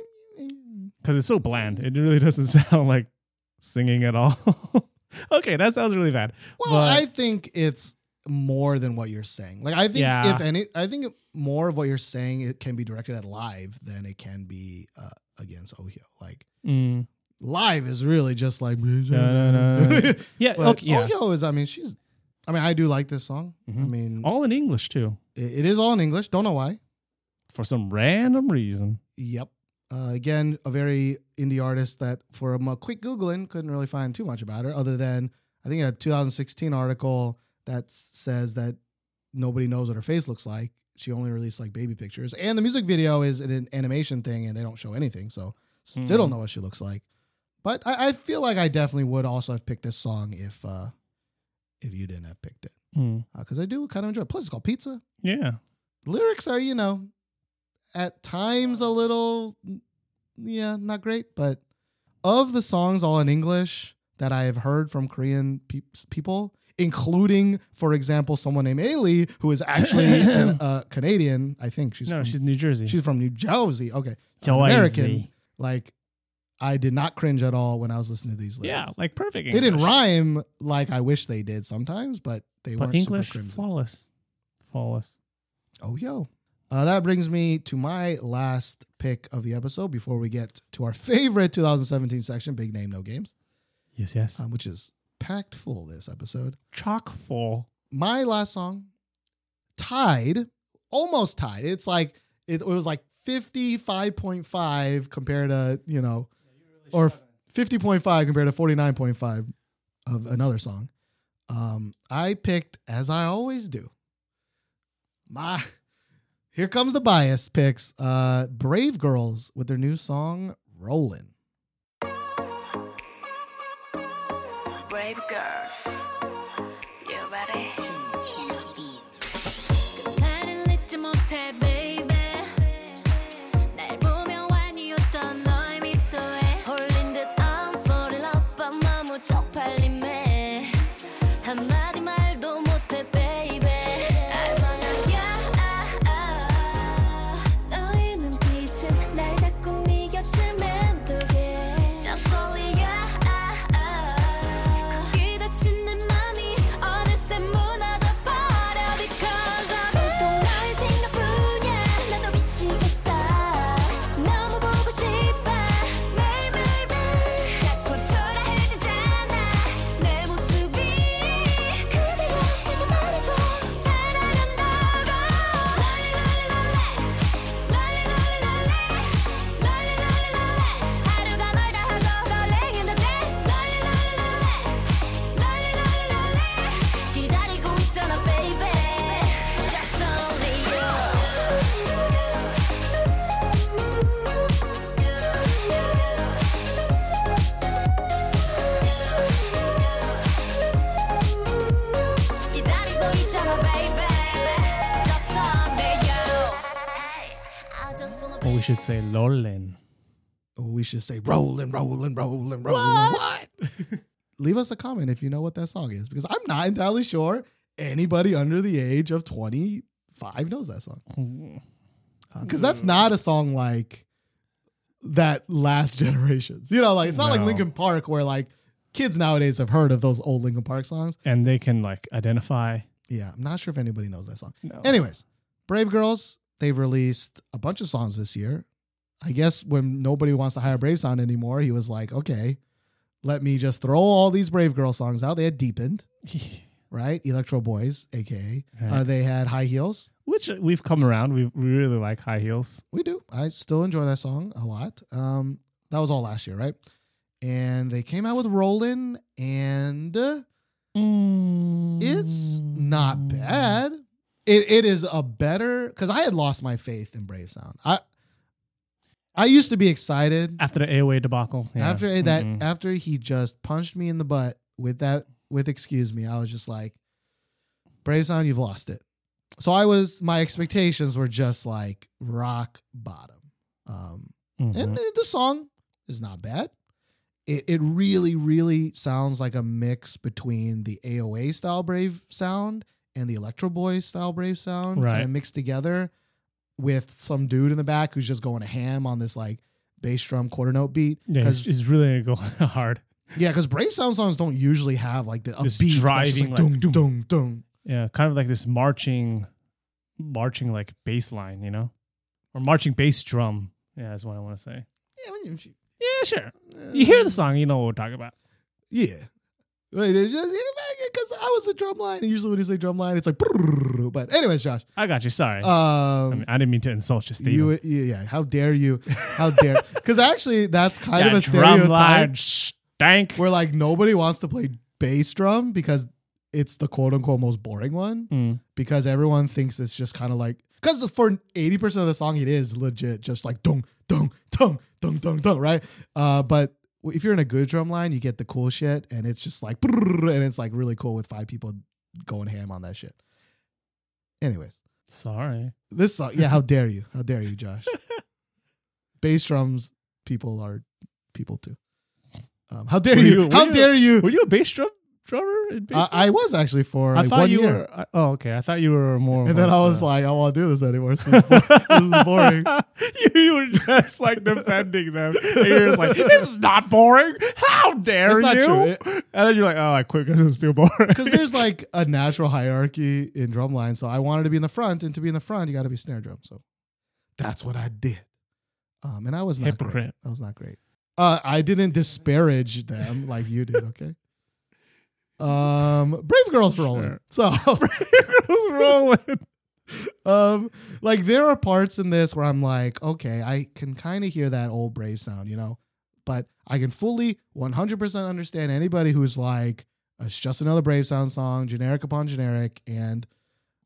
Because it's so bland. It really doesn't sound like singing at all. okay, that sounds really bad. Well, But- I think it's more than what you're saying. Like I think Yeah. if any, I think more of what you're saying it can be directed at live than it can be uh, against Oohyo. Like Mm. live is really just like no, no. Yeah, But okay, yeah. Oohyo is. I mean, she's. I mean, I do like this song. I Mhm. mean, All in English too, it, it is all in English. Don't know why. for some random reason. Yep. Uh, again, a very indie artist that, for a quick googling, couldn't really find too much about her, other than I think a 2016 article that says that nobody knows what her face looks like. She only released like baby pictures, and the music video is an animation thing, and they don't show anything, so still don't Hmm. know what she looks like. But I, I feel like I definitely would also have picked this song if uh, if you didn't have picked it, Mm. because I do kind of enjoy. it. Plus, it's called Pizza Yeah. lyrics are you know at times a little yeah not great but of the songs all in english that i have heard from korean peop people including for example someone named Ailee, who is actually a uh, canadian i think she's no, from, she's New Jersey. she's from new jersey okay an Jersey. american like i did not cringe at all when i was listening to these lyrics Yeah, like perfect. they didn't rhyme like i wish they did sometimes but they but weren't English super crimson. flawless, flawless. Oh, yo. Uh, that brings me to my last pick of the episode before we get to our favorite 2017 section, Big Name No Games, Yes, yes. um, which is packed full this episode. Chock full. My last song, tied, almost tied. It's like, it, it was like 55.5 compared to, you know, or 50.5 compared to 49.5 of another song. Um, I picked, as I always do, my here comes the bias picks. Uh, Brave Girls with their new song "Rollin'." Brave girls, you ready? 나 should say Lollen. Oh, we should say "Rollin', rollin', rollin', rollin'." What? Leave us a comment if you know what that song is, because I'm not entirely sure anybody under the age of 25 knows that song. Oh. Because that's not a song like that last generations. You know, like it's not like No. Linkin Park where like kids nowadays have heard of those old Linkin Park songs. And they can like identify. Yeah, I'm not sure if anybody knows that song. No. Anyways, Brave Girls, they've released a bunch of songs this year. I guess when nobody wants to hire Brave Sound anymore, he was like, okay, let me just throw all these Brave Girl songs out. They had Deepened, right? Electro Boys, aka. Uh, they had High Heels. Which we've come around. We we really like high heels. We do. I still enjoy that song a lot. Um, that was all last year, right? And they came out with Rollin', and uh, it's not bad. It it is a better because I had lost my faith in Brave Sound. I I used to be excited After the AOA debacle. yeah. after that Mm-mm. after he just punched me in the butt with that with excuse me. I was just like, Brave Sound, you've lost it. So I was my expectations were just like rock bottom. Um, Mhm. and the- the song is not bad. It it really really sounds like a mix between the AOA style Brave sound and the Electro Boy style Brave sound kind of mixed together. with some dude in the back who's just going ham on this like bass drum quarter note beat. Yeah, Because it's, really going hard. yeah, because Brave Sound songs don't usually have like the a This beat driving, like like, dung dung dung. Yeah, kind of like this marching, marching like bass line, you know, or marching bass drum. Yeah, that's what I want to say. Yeah, I mean, if you- Yeah, sure. You hear the song, you know what we're talking about. yeah. Wait, it's just because I was a drum line. and Usually when you say drum line, it's like. brrrr. But anyways, Josh. I got you. Sorry. I, Um, mean, I didn't mean to insult you, Steven. you, you, yeah. How dare you? How dare? Because actually, that's kind yeah, of a drum stereotype line stank. where like nobody wants to play bass drum because it's the quote unquote most boring one. Mm. Because everyone thinks it's just kind of like because for eighty percent of the song, it is legit just like dung dung dung dung dung dung, right? Uh, but if you're in a good drum line, you get the cool shit, and it's just like and it's like really cool with five people going ham on that shit. Anyways, Sorry. this song, yeah, how dare you? How dare you, Josh? Bass drums, people are people too. Um, how dare you? you- How you- dare you? Were you a bass drum drummer? In bass I, I was actually for I like thought one you year. were. I- oh, okay. I thought you were more. and then I was like, I won't do this anymore. This is, bo- this is boring. you, you were just like defending them. And you're just like, this is not boring. How dare That's not you? true. It- and then you're like, oh, I quit because it was still boring. Because there's like a natural hierarchy in drumline. So I wanted to be in the front, and to be in the front, you got to be snare drum. So that's what I did. Um, and I was not Hypocrite. Great. I was not great. Uh, I didn't disparage them like you did. Okay. Um, brave girls rolling. So was rolling. um like there are parts in this where i'm like okay i can kind of hear that old brave sound you know but i can fully 100% understand anybody who's like it's just another brave sound song generic upon generic and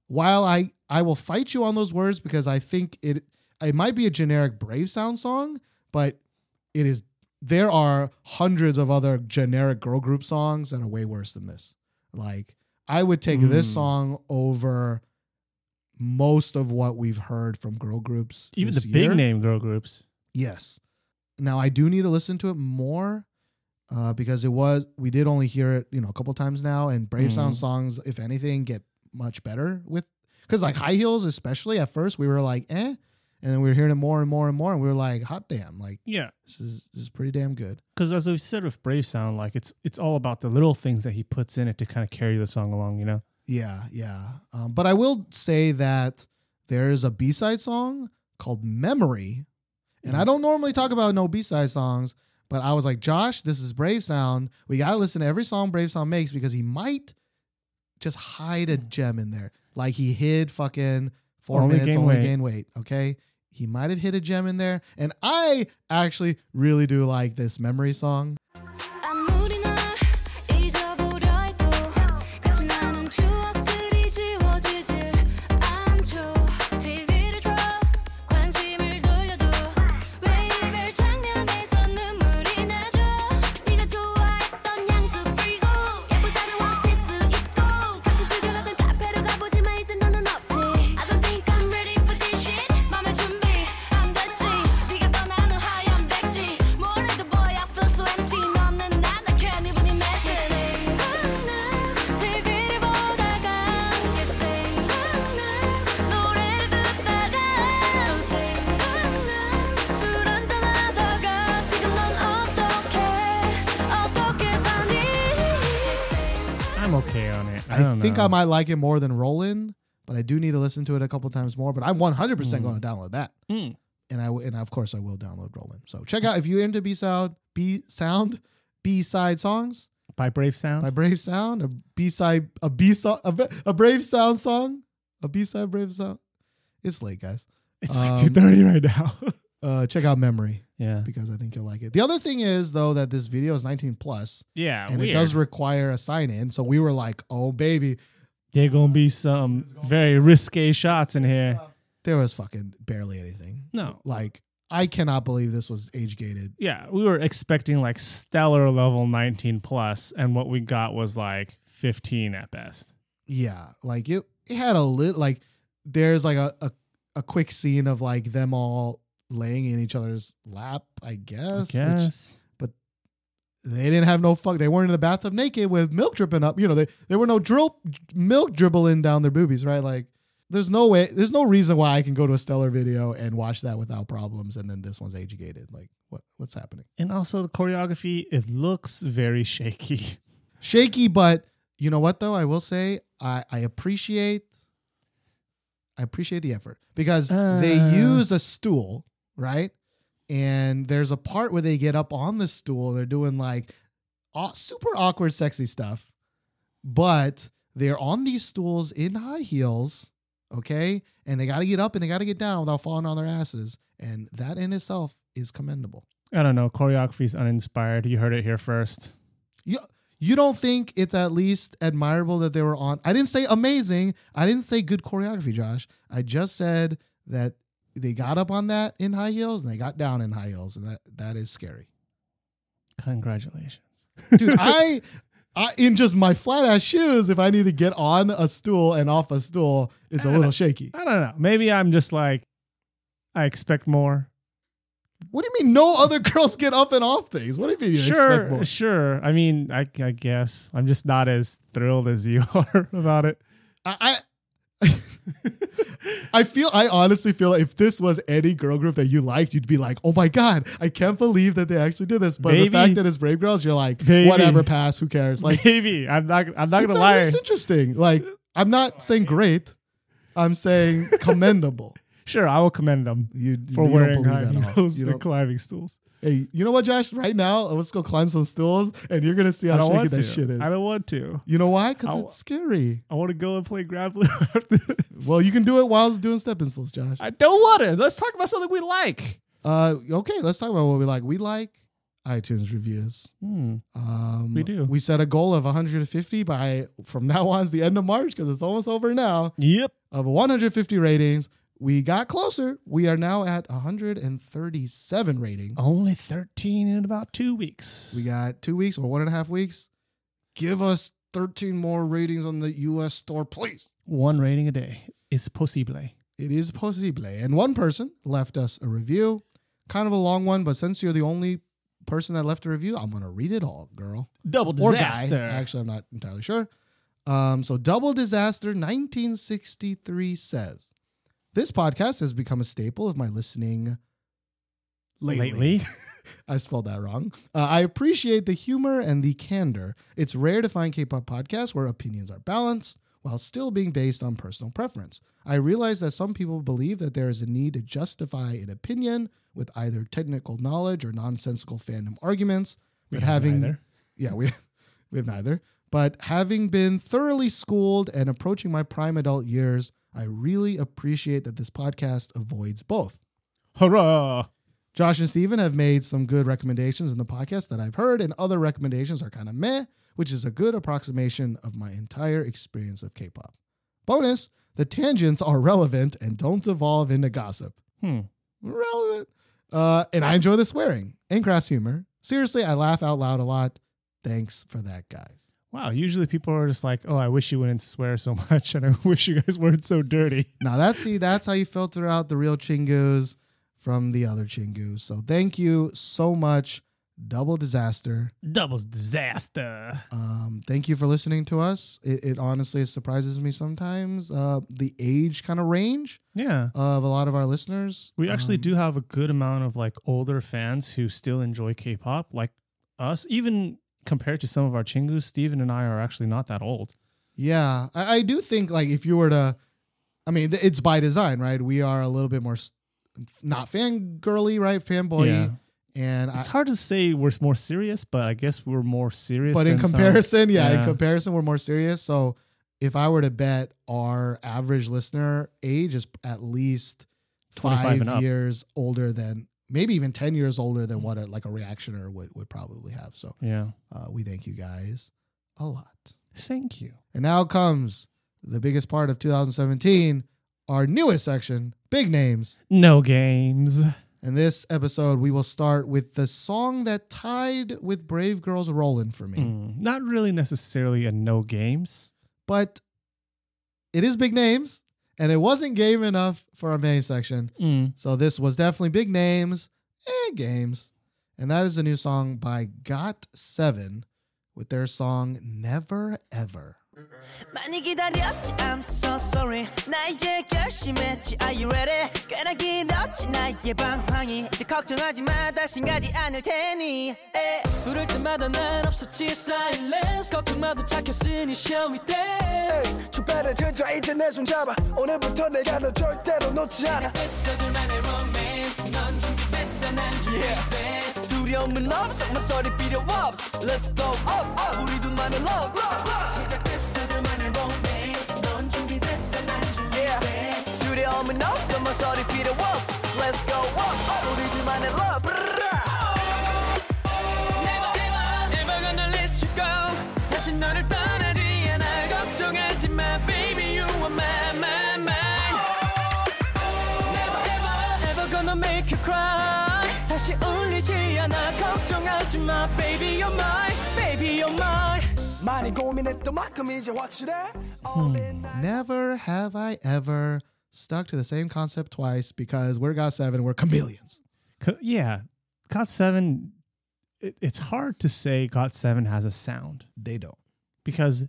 while i i will fight you on those words because i think it it might be a generic brave sound song but it is there are hundreds of other generic girl group songs that are way worse than this like i would take this Mm. song over most of what we've heard from girl groups Even the big name girl groups. Yes. Now I do need to listen to it more uh, because it was we did only hear it you know a couple times now, and Brave Sound Mhm. songs, if anything, get much better with because like High Heels, especially at first we were like eh, and then we were hearing it more and more and more, and we were like hot damn, like Yeah. this is this is pretty damn good. Because as we said with Brave Sound, like it's it's all about the little things that he puts in it to kind of carry the song along, you know? Yeah, yeah. Um, but I will say that there is a B side song called Memory. And I don't normally talk about no B side songs, but I was like, Josh, this is Brave Sound. We got to listen to every song Brave Sound makes because he might just hide a gem in there. Like he hid fucking four Only minutes, gain only weight. gain weight. Okay. He might have hit a gem in there. And I actually really do like this memory song. Might like it more than Rollin', but I do need to listen to it a couple times more. But I'm 100 percent going to download that, Mm. and I w- and of course I will download Rollin'. So check out if you're into B sound, B sound, B side songs By Brave Sound? by Brave Sound, a B side, a B song, a, a Brave Sound song, a B side Brave Sound. It's late, guys. it's um, like 2.30 right now. Uh, check out Memory yeah. because I think you'll like it. The other thing is though that this video is 19 plus Yeah, and weird. it does require a sign in. So we were like, oh baby, There gonna be some very risque shots in here. there was fucking barely anything. No. Like, I cannot believe this was age gated. Yeah, we were expecting like stellar level 19 plus, and what we got was like 15 at best. Yeah, like it. It had a lit like there's like a, a a quick scene of like them all laying in each other's lap. I guess. I which guess. They didn't have no fuck. They weren't in the bathtub naked with milk dripping up. You know, they there were no drill milk dribbling down their boobies, right? Like there's no way there's no reason why I can go to a stellar video and watch that without problems and then this one's age gated. Like what what's happening? And also the choreography, it looks very shaky. Shaky, but you know what though? I will say I, I appreciate I appreciate the effort because they Uh. use a stool, right? And there's a part where they get up on the stool. They're doing like aw- super awkward, sexy stuff, but they're on these stools in high heels, okay? And they got to get up and they got to get down without falling on their asses. And that in itself is commendable. I don't know. Choreography is uninspired. You heard it here first. You you don't think it's at least admirable that they were on? I didn't say amazing. I didn't say good choreography, Josh. I just said that they got up on that in high heels and they got down in high heels, and that that is scary, Congratulations. dude. I. I, in just my flat ass shoes, if I need to get on a stool and off a stool, it's a little shaky. I don't know. Maybe I'm just like, I expect more. What do you mean? No other girls get up and off things. What do you mean? You expect more? sure, sure. I mean, I, I guess I'm just not as thrilled as you are about it. I, I I feel I honestly feel like if this was any girl group that you liked, you'd be like, "Oh my god, I can't believe that they actually did this." But Maybe. the fact that it's Brave Girls, you're like, Maybe. "Whatever, pass. Who cares?" Like, Maybe I'm not. I'm not gonna lie. It's interesting. Like, I'm not saying great. I'm saying commendable. Sure, I will commend them You for you don't wearing believe high that at all. heels and climbing stools. Hey, you know what, Josh? Right now, let's go climb some stools, and you're gonna see how shaky that to. shit is. I don't want to. You know why? Because w- it's scary. I want to go and play grappling after this. Well, you can do it while doing stepping stools, Josh. I don't want to. Let's talk about something we like. Uh, okay, let's talk about what we like. We like iTunes reviews. Hmm. Um, We do. We set a goal of 150 by from now on is the end of March because it's almost over now. Yep. Of 150 ratings, we got closer. We are now at 137 ratings. Only 13 in about two weeks. We got two weeks or one and a half weeks. Give us 13 more ratings on the U.S. store, please. one rating a day. It's possible. It is possible. And one person left us a review, kind of a long one, but since you're the only person that left a review, I'm gonna read it all, girl. Double or disaster. guy. Actually, I'm not entirely sure. Um, so, Double Disaster 1963 says, This podcast has become a staple of my listening lately. Lately. I spelled that wrong. Uh, I appreciate the humor and the candor. It's rare to find K pop podcasts where opinions are balanced while still being based on personal preference. I realize that some people believe that there is a need to justify an opinion with either technical knowledge or nonsensical fandom arguments. We But have having neither. yeah, we we have neither. But having been thoroughly schooled and approaching my prime adult years, I really appreciate that this podcast avoids both. Hurrah. Josh and Steven have made some good recommendations in the podcast that I've heard, and other recommendations are kind of meh, which is a good approximation of my entire experience of K pop. Bonus, the tangents are relevant and don't devolve into gossip. Hmm. Relevant. Uh, and I enjoy the swearing and crass humor. Seriously, I laugh out loud a lot. Thanks for that, guys. Wow. Usually people are just like, oh, I wish you wouldn't swear so much and I wish you guys weren't so dirty. Now that's see, that's how you filter out the real chingus from the other chingus. So thank you so much, Double Disaster. Doubles disaster. Um, thank you for listening to us. It, it honestly surprises me sometimes uh, the age kind of range Yeah. of a lot of our listeners. We actually Um, do have a good amount of like older fans who still enjoy K-pop, like us. Even compared to some of our chingus, Steven and I are actually not that old. Yeah, I, I do think like if you were to, I mean, th- it's by design, right? We are a little bit more s- not fangirly, right? Fanboy, Yeah. and I, It's hard to say we're more serious, but I guess we're more serious. but in comparison, yeah, in comparison, we're more serious. So if I were to bet our average listener age is at least five years older than maybe even 10 years older than what a, like a reactioner would, would probably have. So yeah. uh, we thank you guys a lot. Thank you. And now comes the biggest part of 2017, our newest section, big names. No games. In this episode, we will start with the song that tied with Brave Girls Rollin' for me. Mm, not really necessarily a no games. but it is big names and it wasn't game enough for our main section. Mm. So this was definitely big names and games. And that is a new song by Got Seven with their song Never Ever. 많이 기다렸지 I'm so sorry. 나 이제 결심했지 Are you ready? 꽤나 길었지 나의 방황이. 이제 걱정하지 마 다신 가지 않을 테니. 에. 부를 때마다 난 없었지 silence. 걱정 마도 착했으니 show me dance 주변에 들자 이제 내 손 잡아. 오늘부터 내가 너 절대로 놓지 않아. 됐어 둘만의 romance. 넌 준비됐어 난 준비됐어. 두려움은 없어 뭐 소리 필요 없어. Let's go up up. 우리 둘만의 love 시작 준비됐어 두려움은 없어 뭐 소리 필요 없어 Let's go up up 우리 둘만의 love Never never never gonna let you go 다시 너를 떠나지 않아 걱정하지 마 baby you are my my my Never ever ever gonna make you cry 다시 울리지 않아 걱정하지 마 Baby you're mine Baby you're mine 많이 고민했던 만큼 이제 확실해 All in night. Never have I ever stuck to the same concept twice because we're got seven, we're chameleons. Co- yeah, Got Seven. It, it's hard to say Got Seven has a sound They don't. because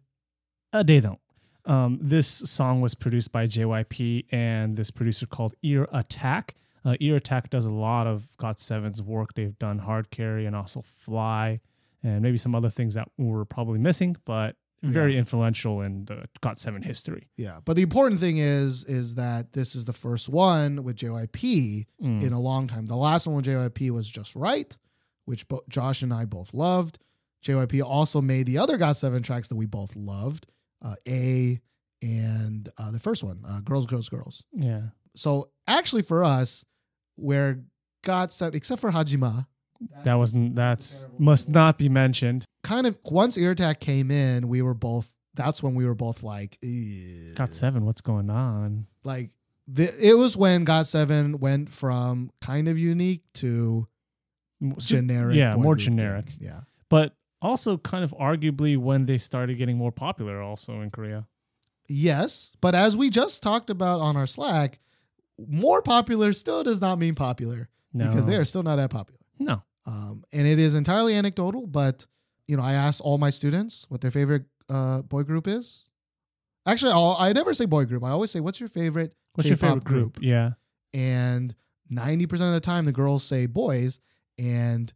uh, they don't. Um, this song was produced by JYP and this producer called Earattack. Uh, Earattack does a lot of Got Seven's work. They've done Hard Carry and also Fly, and maybe some other things that we're probably missing, but very influential in the Got Seven history. Yeah, but the important thing is is that this is the first one with JYP Mm. in a long time. The last one with JYP was Just Right, which bo- Josh and I both loved. JYP also made the other Got Seven tracks that we both loved, uh, A and uh, the first one, uh, Girls, Girls, Girls. Yeah, So actually, for us, where Got Seven, except for Hajima, that wasn't. That's must not be mentioned. kind of once Earattack came in, we were both. That's when we were both like, "Ew." Got Seven. What's going on? like the, it was when Got Seven went from kind of unique to generic. Yeah, more generic. Yeah. but also kind of arguably when they started getting more popular also in Korea. Yes, but as we just talked about on our Slack, more popular still does not mean popular No. because they are still not that popular. No. Um, and it is entirely anecdotal, but you know, I asked all my students what their favorite uh, boy group is. Actually, I'll, I never say boy group. I always say, "What's your favorite What's your K-pop favorite group? Yeah. and 90% of the time the girls say boys and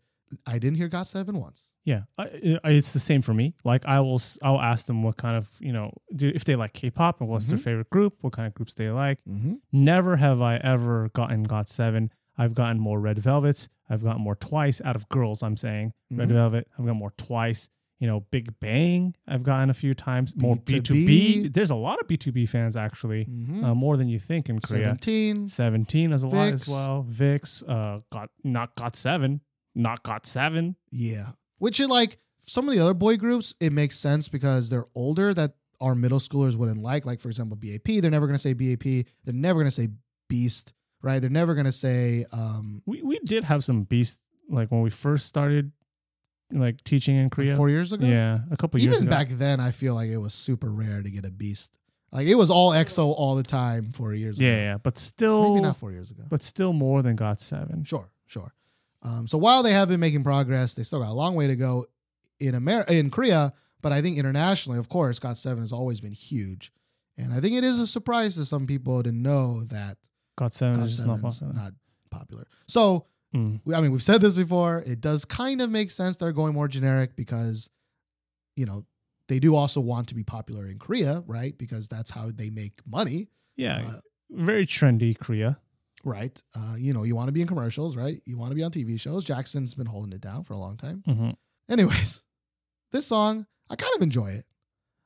i didn't hear got seven once Yeah. I, it's the same for me. Like I will I'll ask them what kind of, you know, do, if they like K-pop and what's their Mhm. favorite group, what kind of groups they like. mm-hmm. Never have I ever gotten got 7. I've gotten more Red Velvets. I've gotten more twice out of girls, I'm saying. Red Mhm. Velvet, I've got more twice. You know, Big Bang, I've gotten a few times. More BTOB. BTOB. There's a lot of BTOB fans actually. Mm-hmm. uh, more than you think in Korea. 17 17 has a lot as well. VIXX, uh, got not got seven, not got seven. yeah which is like some of the other boy groups it makes sense because they're older that our middle schoolers wouldn't like like for example B.A.P they're never going to say B.A.P they're never going to say beast right they're never going to say um We we did have some beast like when we first started like teaching in like Korea. four years ago yeah, a couple years even back then i feel like it was super rare to get a beast like it was all exo all the time four years yeah, ago yeah, but still, maybe not four years ago but still more than got seven. Sure, sure. Um, so while they have been making progress, they still got a long way to go in America, in Korea. But I think internationally, of course, Got Seven has always been huge, and I think it is a surprise to some people to know that Got seven Got is just not popular. not popular. So Mm. we- I mean, we've said this before. It does kind of make sense they're going more generic because, you know, they do also want to be popular in Korea, right? Because that's how they make money, Yeah, Uh, very trendy Korea. right? Uh, you know, you want to be in commercials, right? You want to be on TV shows. Jackson's been holding it down for a long time. hmm Anyways, this song, I kind of enjoy it.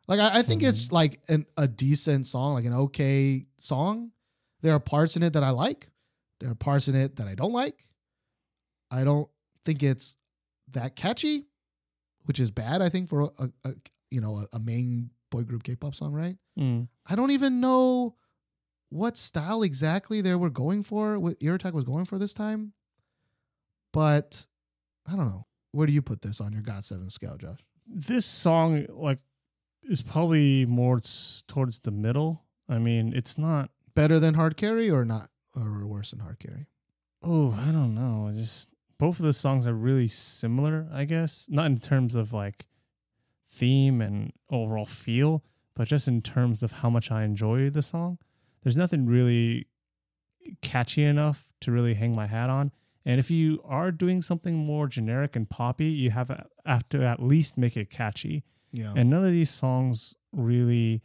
Like, I, I think it's like an, a decent song, like an okay song. There are parts in it that I like. There are parts in it that I don't like. I don't think it's that catchy, which is bad. I think for a, a, you know a, a main boy group K-pop song, right? Mm. I don't even know what style exactly they were going for. What Earattack was going for this time, but I don't know. Where do you put this on your Got Seven scale, Josh? This song like is probably more towards the middle. I mean, it's not. Better than Hard Carry or not, or worse than Hard Carry? Oh, I don't know. I just both of the songs are really similar. I guess not in terms of like theme and overall feel, but just in terms of how much I enjoy the song, there's nothing really catchy enough to really hang my hat on. And if you are doing something more generic and poppy, you have, have to at least make it catchy. Yeah. And none of these songs really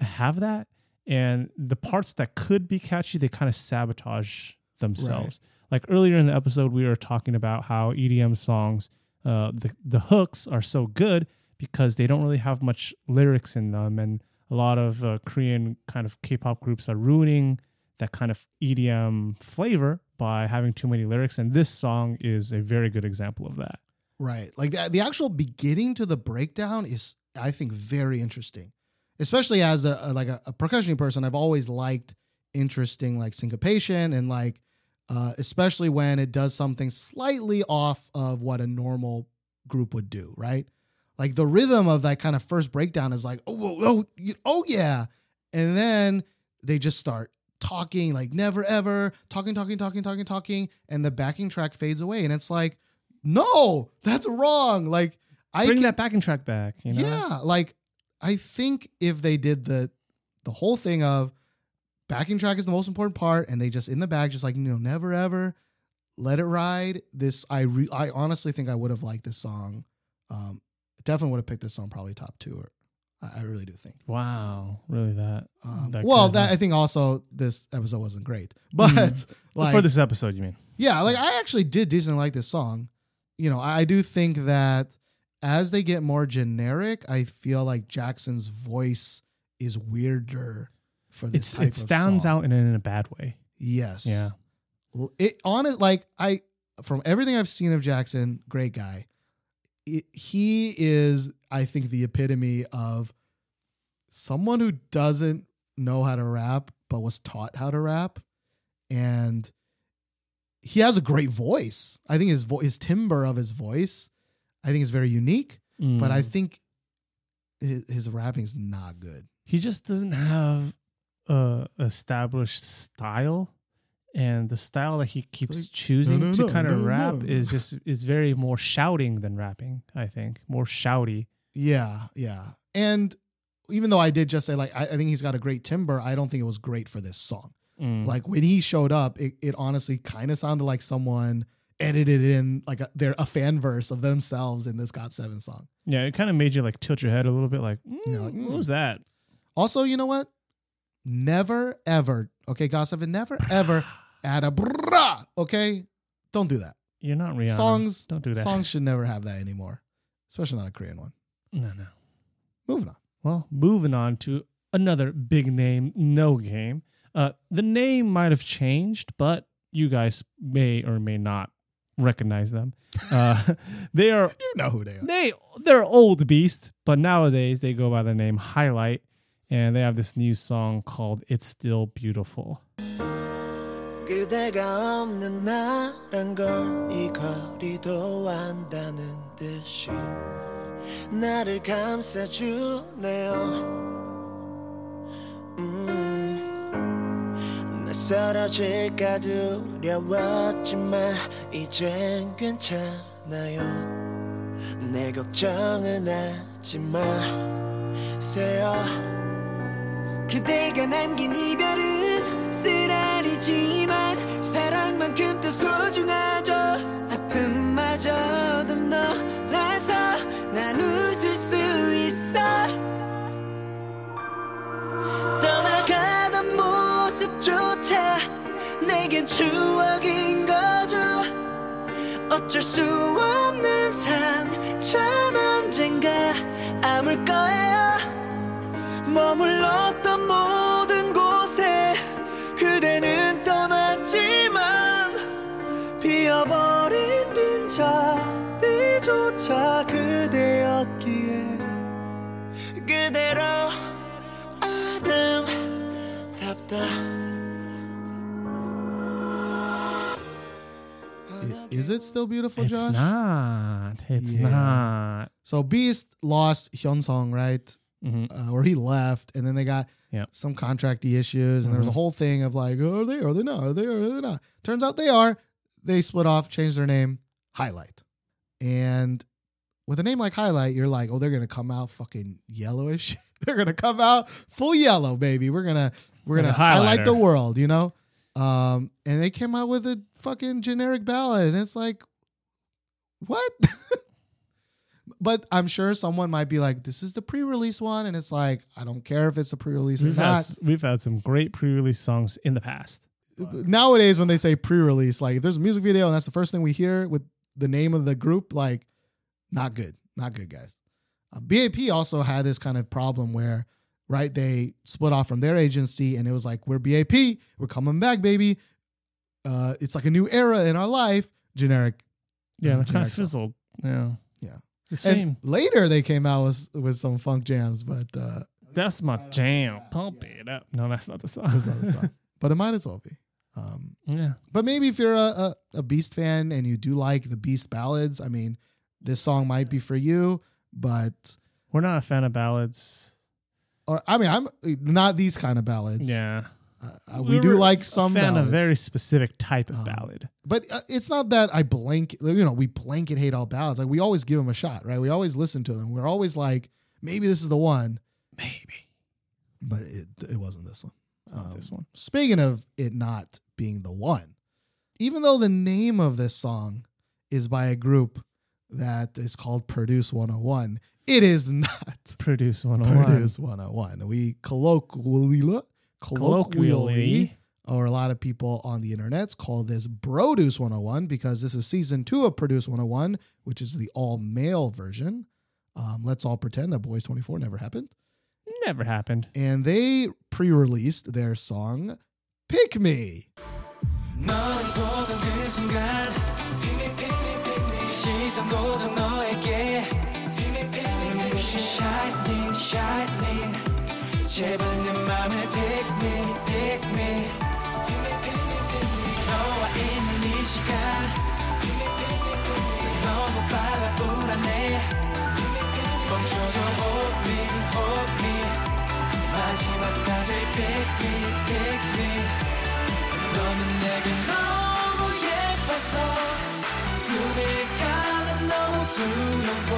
have that. And the parts that could be catchy, they kind of sabotage themselves. Like earlier in the episode, we were talking about how EDM songs, uh, the the hooks are so good because they don't really have much lyrics in them, and a lot of uh, Korean kind of K-pop groups are ruining that kind of EDM flavor by having too many lyrics. And this song is a very good example of that. Right. Like the, the actual beginning to the breakdown is, I think, very interesting. Especially as a, a- like a, a percussion person, I've always liked interesting like syncopation and like uh, especially when it does something slightly off of what a normal group would do. Right. Like the rhythm of that kind of first breakdown is like oh oh oh, oh yeah, and then they just start talking like never ever talking talking talking talking talking and the backing track fades away and it's like no that's wrong like i Bring that backing track back. You know? yeah like i think if they did the the whole thing of backing track is the most important part and they just in the back just like you know never ever let it ride this i re- i honestly think i would have liked this song um definitely would have picked this song probably top two or i, I really do think Wow. Really that. um, that well that i think also this episode wasn't great but like for this episode, you mean? yeah, like I actually did decently like this song. You know, I do think that as they get more generic, I feel like Jackson's voice is weirder for this it stands song. out in, in a bad way. Yes. Yeah. It on it like I from everything I've seen of Jackson, great guy. It, he is, I think, the epitome of someone who doesn't know how to rap but was taught how to rap, and he has a great voice. I think his vo- his timbre of his voice, I think it's very unique. But I Mm. think his, his rapping is not good. he just doesn't have a established style and the style that he keeps Like, choosing no, no, to no, kind of rap is just is very more shouting than rapping i think more shouty Yeah, yeah. And even though I did just say like I, I think he's got a great timbre, I don't think it was great for this song. Mm. Like when he showed up, it, it honestly kind of sounded like someone edited in like a, their a fan verse of themselves in this Got Seven song. yeah it kind of made you like tilt your head a little bit like, mm, like, what mm. was that Also, you know what? Never ever, okay, Got Seven, never ever add a brah, okay? Don't do that. you're not Rihanna. Songs don't do that Songs should never have that anymore, especially not a Korean one. no no Moving on. Well, moving on to another big name, No Game. Uh, the name might have changed, but you guys may or may not recognize them. Uh, they are You know who they are. they they're old beast, but nowadays they go by the name Highlight, and they have this new song called "It's Still Beautiful." 그대가 없는 나란 걸 이 거리도 안다는 듯이 나를 감싸주네요 음, 나 쓰러질까 두려웠지만 이젠 괜찮아요. 내 걱정은 하지 마세요. 그대가 남긴 이별은 쓰라리지만 사랑만큼 더 소중하 내겐 추억인 거죠. 어쩔 수 없는 삶전 언젠가 아물 거예요. 머물렀던 모든 곳에 그대는 떠났지만 비어버린 빈자리조차 그대였기에 그대로 아름답다 Is it still beautiful, Josh? It's not. It's Yeah. not. So Beast lost Hyunseung, right? Mhm. Uh, where he left, and then they got Yep. some contracty issues, and there was a Mhm. whole thing of like, oh, are they? Are they not? Are they? Are they not? Turns out they are. They split off, changed their name, Highlight, and with a name like Highlight, you're like, oh, they're gonna come out fucking yellowish. they're gonna come out full yellow, baby. We're gonna we're gonna highlight the world, you know. Um, and they came out with a fucking generic ballad, and it's like, what? but I'm sure someone might be like, this is the pre-release one, and it's like, I don't care if it's a pre-release or We've had, not. s- we've had some great pre-release songs in the past. nowadays when they say pre-release like if there's a music video and that's the first thing we hear with the name of the group like not good not good guys uh, B.A.P also had this kind of problem where right they split off from their agency and it was like we're B.A.P we're coming back baby uh it's like a new era in our life generic Yeah, they kind of song. fizzled. Yeah, yeah the same. and later they came out with with some funk jams but uh That's my jam. Pump it up. No, that's not the song. that's not the song but it might as well be um yeah. But maybe if you're a, a, a Beast fan and you do like the Beast ballads, I mean, this song might be for you. But We're not a fan of ballads. Or I mean, I'm not these kind of ballads. Yeah. uh, uh, we do We're like a some fan ballads, of very specific type of Um, ballad. but uh, it's not that I blanket. You know, we blanket hate all ballads. Like we always give them a shot, right? We always listen to them. We're always like, maybe this is the one, Maybe but it it wasn't this one. it's not Um, this one. Speaking of it not being the one, even though the name of this song is by a group that is called Produce 101, it is not Produce 101. Produce 101. We colloquially, colloquially, Colloquially. or a lot of people on the internet call this Produce 101 because this is season two of Produce 101, which is the all male version. Um, let's all pretend that Boys 24 never happened Never happened. and they pre-released their song "Pick Me." 그 시선 고정 너에게 눈부신 shining shining 제발 내 맘을 pick me pick me 너와 있는 이 시간 너무 빨라 불안해 멈춰줘 hold me hold me 마지막까지 pick me pick me 너는 내게 너 너무 두려워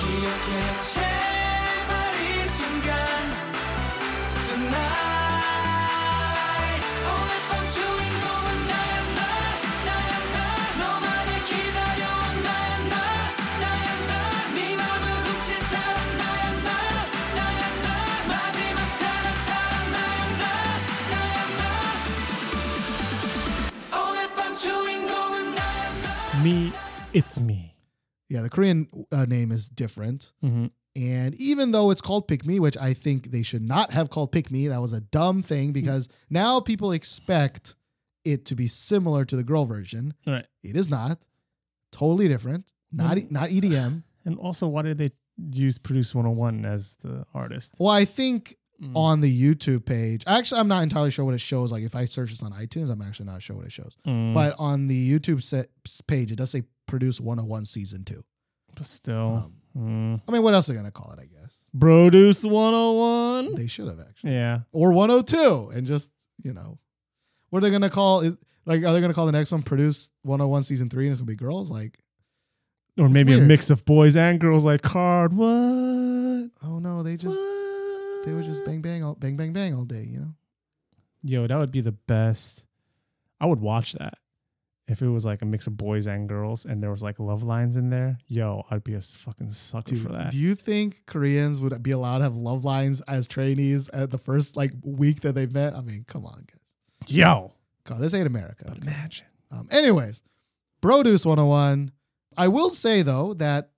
기억해 제발 이 순간 Tonight 오늘 밤 주인공은 나야 나 나야 나 너만을 기다려온 나야 나 나야 나네 맘을 훔친 사람 나야 나 나야 나 마지막 다른 사람 나야 나 나야 나 오늘 밤 주인공은 나야 나 Me, it's me. Yeah, the Korean uh, name is different, hmm and even though it's called "Pick Me," which I think they should not have called "Pick Me," that was a dumb thing because now people expect it to be similar to the girl version. Right. It is not. Totally different. Not e- not EDM. And also, why did they use Produce 101 as the artist? Well, I think Mm. on the YouTube page, actually, I'm not entirely sure what it shows. Like if I search this on iTunes, I'm actually not sure what it shows. Mm. But on the YouTube set page, it does say "Produce 101 Season 2. But still. Um, mm. I mean, what else are they gonna call it? I guess Produce 101. they should have actually, Yeah. or 102, and just you know, what are they gonna call it? Like, are they gonna call the next one "Produce 101 Season 3 and it's gonna be girls? Like, Or maybe a mix of boys and girls like card. What? oh no, they just they would just bang bang all bang bang bang all day, you know. Yo, that would be the best. I would watch that if it was like a mix of boys and girls and there was like love lines in there. Yo, I'd be a fucking sucker Dude, for that. do you think Koreans would be allowed to have love lines as trainees at the first like week that they met? I mean, come on, guys. Yo, God, this ain't America. but okay? imagine. Um, anyways, Produce 101. I will say though that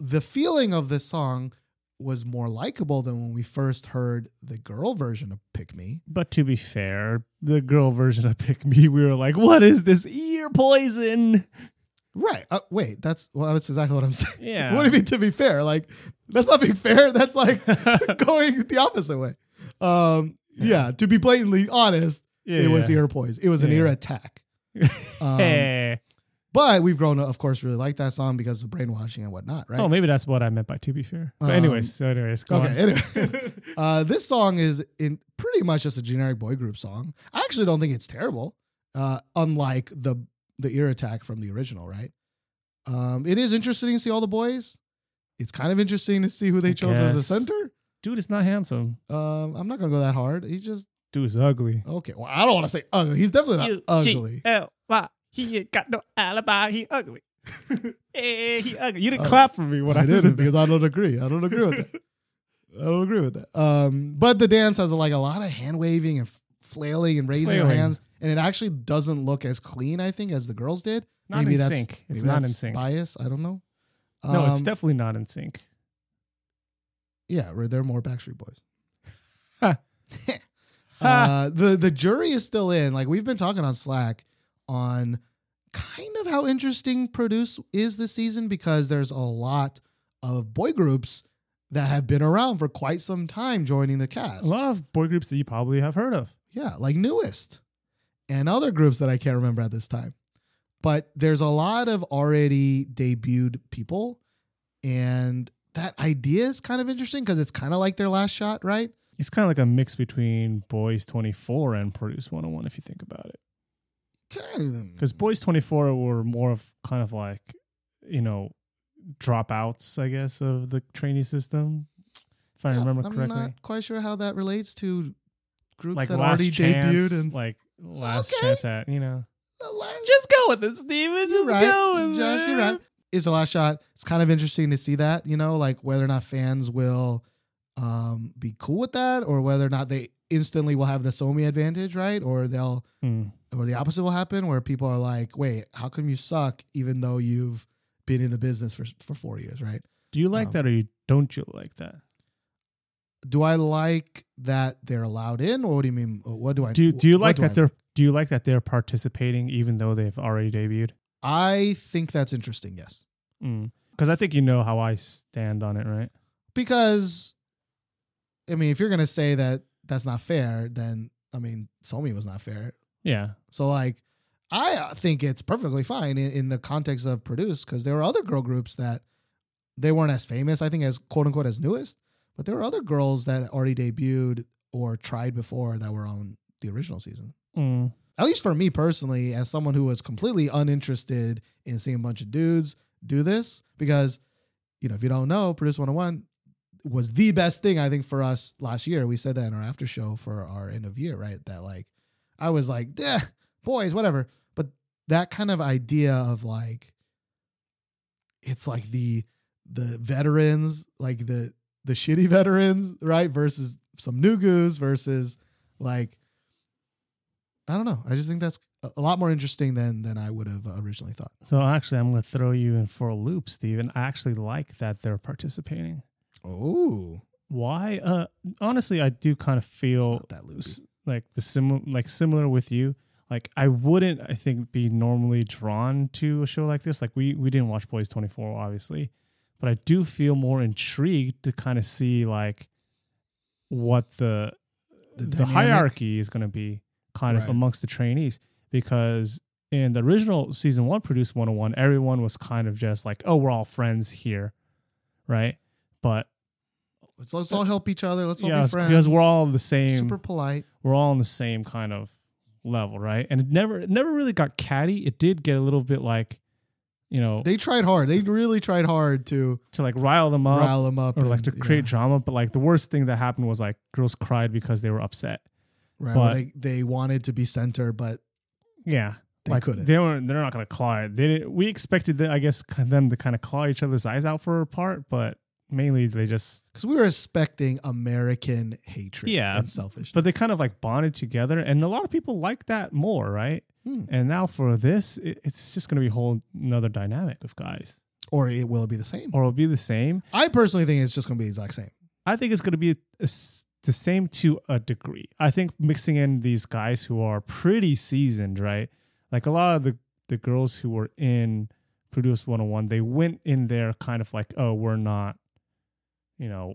the feeling of this song was more likable than when we first heard the girl version of Pick Me. But to be fair, the girl version of Pick Me, we were like, what is this ear poison? Right. Uh, wait, that's well, that's exactly what I'm saying. Yeah. What do you mean to be fair? Like that's not being fair. That's like going the opposite way. Um, yeah. To be blatantly honest, Yeah, it was ear poison. It was an ear attack. Um, Hey. But we've grown to, of course, really like that song because of brainwashing and whatnot, right? Oh, maybe that's what I meant by to be fair. But Um, anyways, so anyways, go Okay. on. Anyways, uh, this song is in pretty much just a generic boy group song. I actually don't think it's terrible. Uh, unlike the the ear attack from the original, right? Um, it is interesting to see all the boys. It's kind of interesting to see who they chose as the center. Dude is not handsome. Um, I'm not gonna go that hard. He just Dude is ugly. okay. Well, I don't want to say ugly. He's definitely not ugly. He ain't got no alibi. He ugly. hey, he ugly. You didn't Uh, clap for me when I, I didn't because I don't agree. I don't agree with that. I don't agree with that. Um, but the dance has like a lot of hand waving and flailing and raising Flailing. hands, and it actually doesn't look as clean, I think, as the girls did. Not maybe in that's sync. It's not in sync. Bias. I don't know. No, it's Um, definitely not in sync. yeah. Where they're more Backstreet Boys. Uh, the the jury is still in. Like we've been talking on Slack on kind of how interesting Produce is this season because there's a lot of boy groups that have been around for quite some time joining the cast. A lot of boy groups that you probably have heard of. Yeah, like NU'EST and other groups that I can't remember at this time. But there's a lot of already debuted people, and that idea is kind of interesting because it's kind of like their last shot, right? It's kind of like a mix between Boys 24 and Produce 101, if you think about it. Because Boys 24 were more of kind of like, you know, dropouts, I guess, of the trainee system, if I Yeah, remember I'm correctly. not quite sure how that relates to groups Like that last already chance, debuted and like last Okay. chance at, you know. Last- Just go with it, Steven. You're Just right, go with Josh. it. You're right. It's the last shot. It's kind of interesting to see that, you know, like whether or not fans will um, be cool with that, or whether or not they instantly will have the Somi advantage, right? Or they'll, Hmm. Or the opposite will happen, where people are like, "Wait, how come you suck even though you've been in the business for for four years, right?" Do you like Um, that or you, don't you like that? Do I like that they're allowed in, or what do you mean? What do I Do do you like do that I they're do you like that they're participating even though they've already debuted? I think that's interesting. Yes. Because I think you know how I stand on it, right? because I mean, if you're gonna say that that's not fair, then I mean, Somi was not fair. Yeah. So like, I think it's perfectly fine in, in the context of produce because there were other girl groups that they weren't as famous, I think, as quote unquote as NU'EST, but there were other girls that already debuted or tried before that were on the original season. Mm. At least for me personally, as someone who was completely uninterested in seeing a bunch of dudes do this, because you know, if you don't know, Produce 101 was the best thing I think for us last year. We said that in our after show for our end of year, right? That like I was like, yeah, boys, whatever. But that kind of idea of like it's like the the veterans, like the the shitty veterans, right? Versus some new goose versus like I don't know. I just think that's a- lot more interesting than than I would have originally thought. So actually, I'm going to throw you in for a loop, Steven. I actually like that they're participating. Oh, Why? Uh, honestly, I do kind of feel not that loopy. Like the sim like similar with you. Like I wouldn't, I think, be normally drawn to a show like this. Like we we didn't watch Boys 24, obviously, but I do feel more intrigued to kind of see like what the The the, hierarchy is going to be kind of amongst the trainees because in the original season one produced 101 everyone was kind of just like oh we're all friends here right but let's let's all help each other. Let's all yeah be friends because we're all the same super polite. we're all on the same kind of level right and it never it never really got catty it did get a little bit like you know They tried hard. They really tried hard to to like rile them up rile them up or like to create yeah, drama but like the worst thing that happened was like girls cried because they were upset right. but- they they wanted to be center, but Yeah, They like couldn't. they weren't. They're not going to claw it. They we expected, the, I guess, them to kind of claw each other's eyes out for a part, but mainly they just. because we were expecting American hatred, Yeah, and selfish. But they kind of like bonded together, and a lot of people like that more, right? Hmm. And now for this, it, it's just going to be a whole another dynamic of guys, or it will be the same. or it'll be the same. I personally think it's just going to be the exact same. I think it's going to be a s- the same to a degree. I think mixing in these guys who are pretty seasoned, right? Like a lot of the, the girls who were in Produce 101, they went in there kind of like, oh, we're not, you know,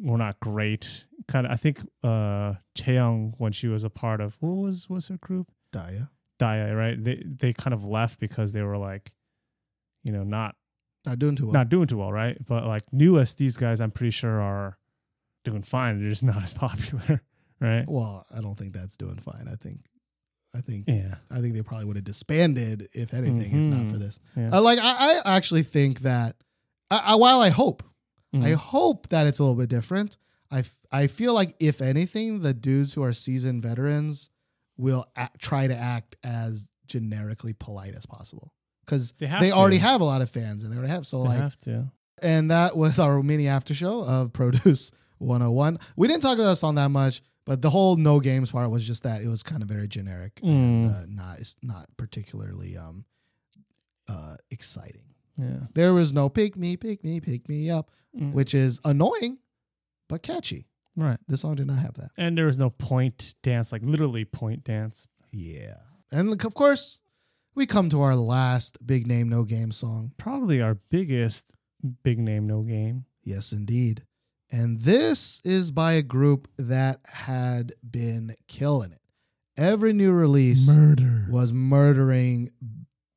we're not great. Kind of, I think uh Chaeyoung, when she was a part of, what was, was her group? DIA, DIA, right? They, they kind of left because they were like, you know, not not doing too well. not doing too well, right? But like NU'EST, these guys I'm pretty sure are doing fine. They're just not as popular, right? well, I don't think that's doing fine. I think I think Yeah. I think they probably would have disbanded if anything, if not for Mhm. this. Yeah. Uh, like I, I actually think that I, I, while I hope, I Mhm. hope that it's a little bit different. I, f- I feel like if anything, the dudes who are seasoned veterans will act, try to act as generically polite as possible because They they, already have a lot of fans and they already have so They like have to. and that was our mini after show of Produce 101. We didn't talk about this on that much, but the whole no games part was just that it was kind of very generic and Mm. uh, not not particularly um uh exciting. Yeah. There was no pick me, pick me, pick me up, Mm. which is annoying but catchy. Right. This song did not have that. And there was no point dance, like literally point dance. Yeah. And of course, we come to our last big name no game song. Probably our biggest big name no game. Yes, indeed. And this is by a group that had been killing it. Every new release Murder. was murdering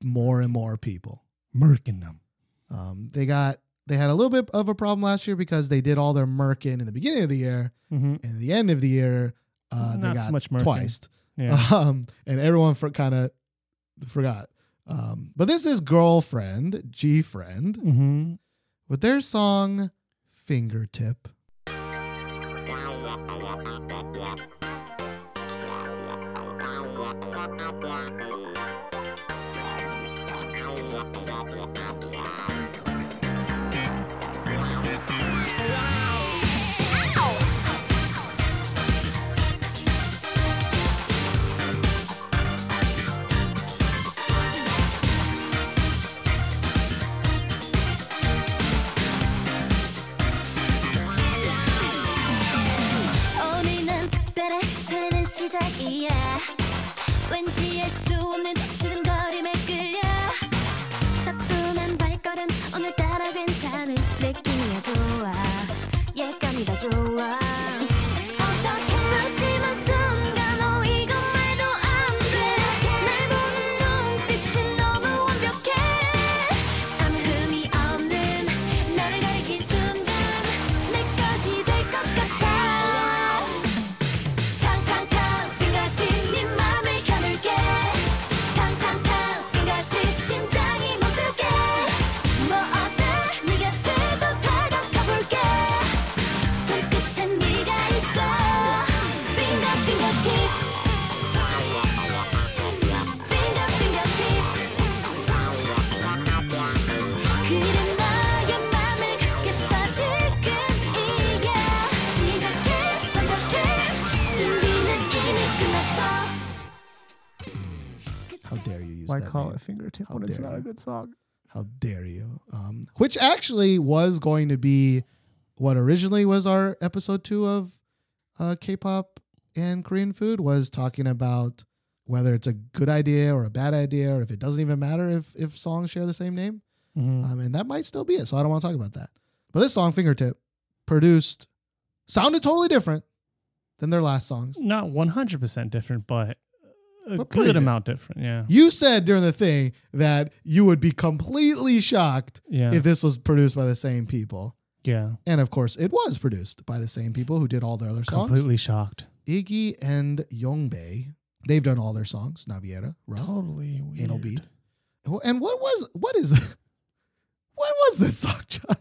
more and more people. Murking them. Um, they got they had a little bit of a problem last year because they did all their murking in the beginning of the year, Mm-hmm. and at the end of the year, uh, they Not so got much murking. twice. Yeah. Um, and everyone for kind of forgot. Um, but this is girlfriend G friend mm-hmm. with their song Fingertip. 시작이야. 왠지 알 수 없는 두근거림에 Oh, love. Why call name? it fingertip How when it's not a good song? How dare you? Um, which actually was going to be what originally was our episode two of uh, K-pop and Korean food was talking about whether it's a good idea or a bad idea, or if it doesn't even matter if if songs share the same name. Mhm. Um, and that might still be it. So I don't want to talk about that. But this song, Fingertip, produced, sounded totally different than their last songs. Not 100% different, but a But good amount different. Yeah. You said during the thing that you would be completely shocked Yeah. if this was produced by the same people. yeah. And of course, it was produced by the same people who did all their other songs. Completely shocked. Iggy and Yongbae. They've done all their songs. Navillera, Rough, Totally weird. Anal Beat. And what was what is what was this song, Josh?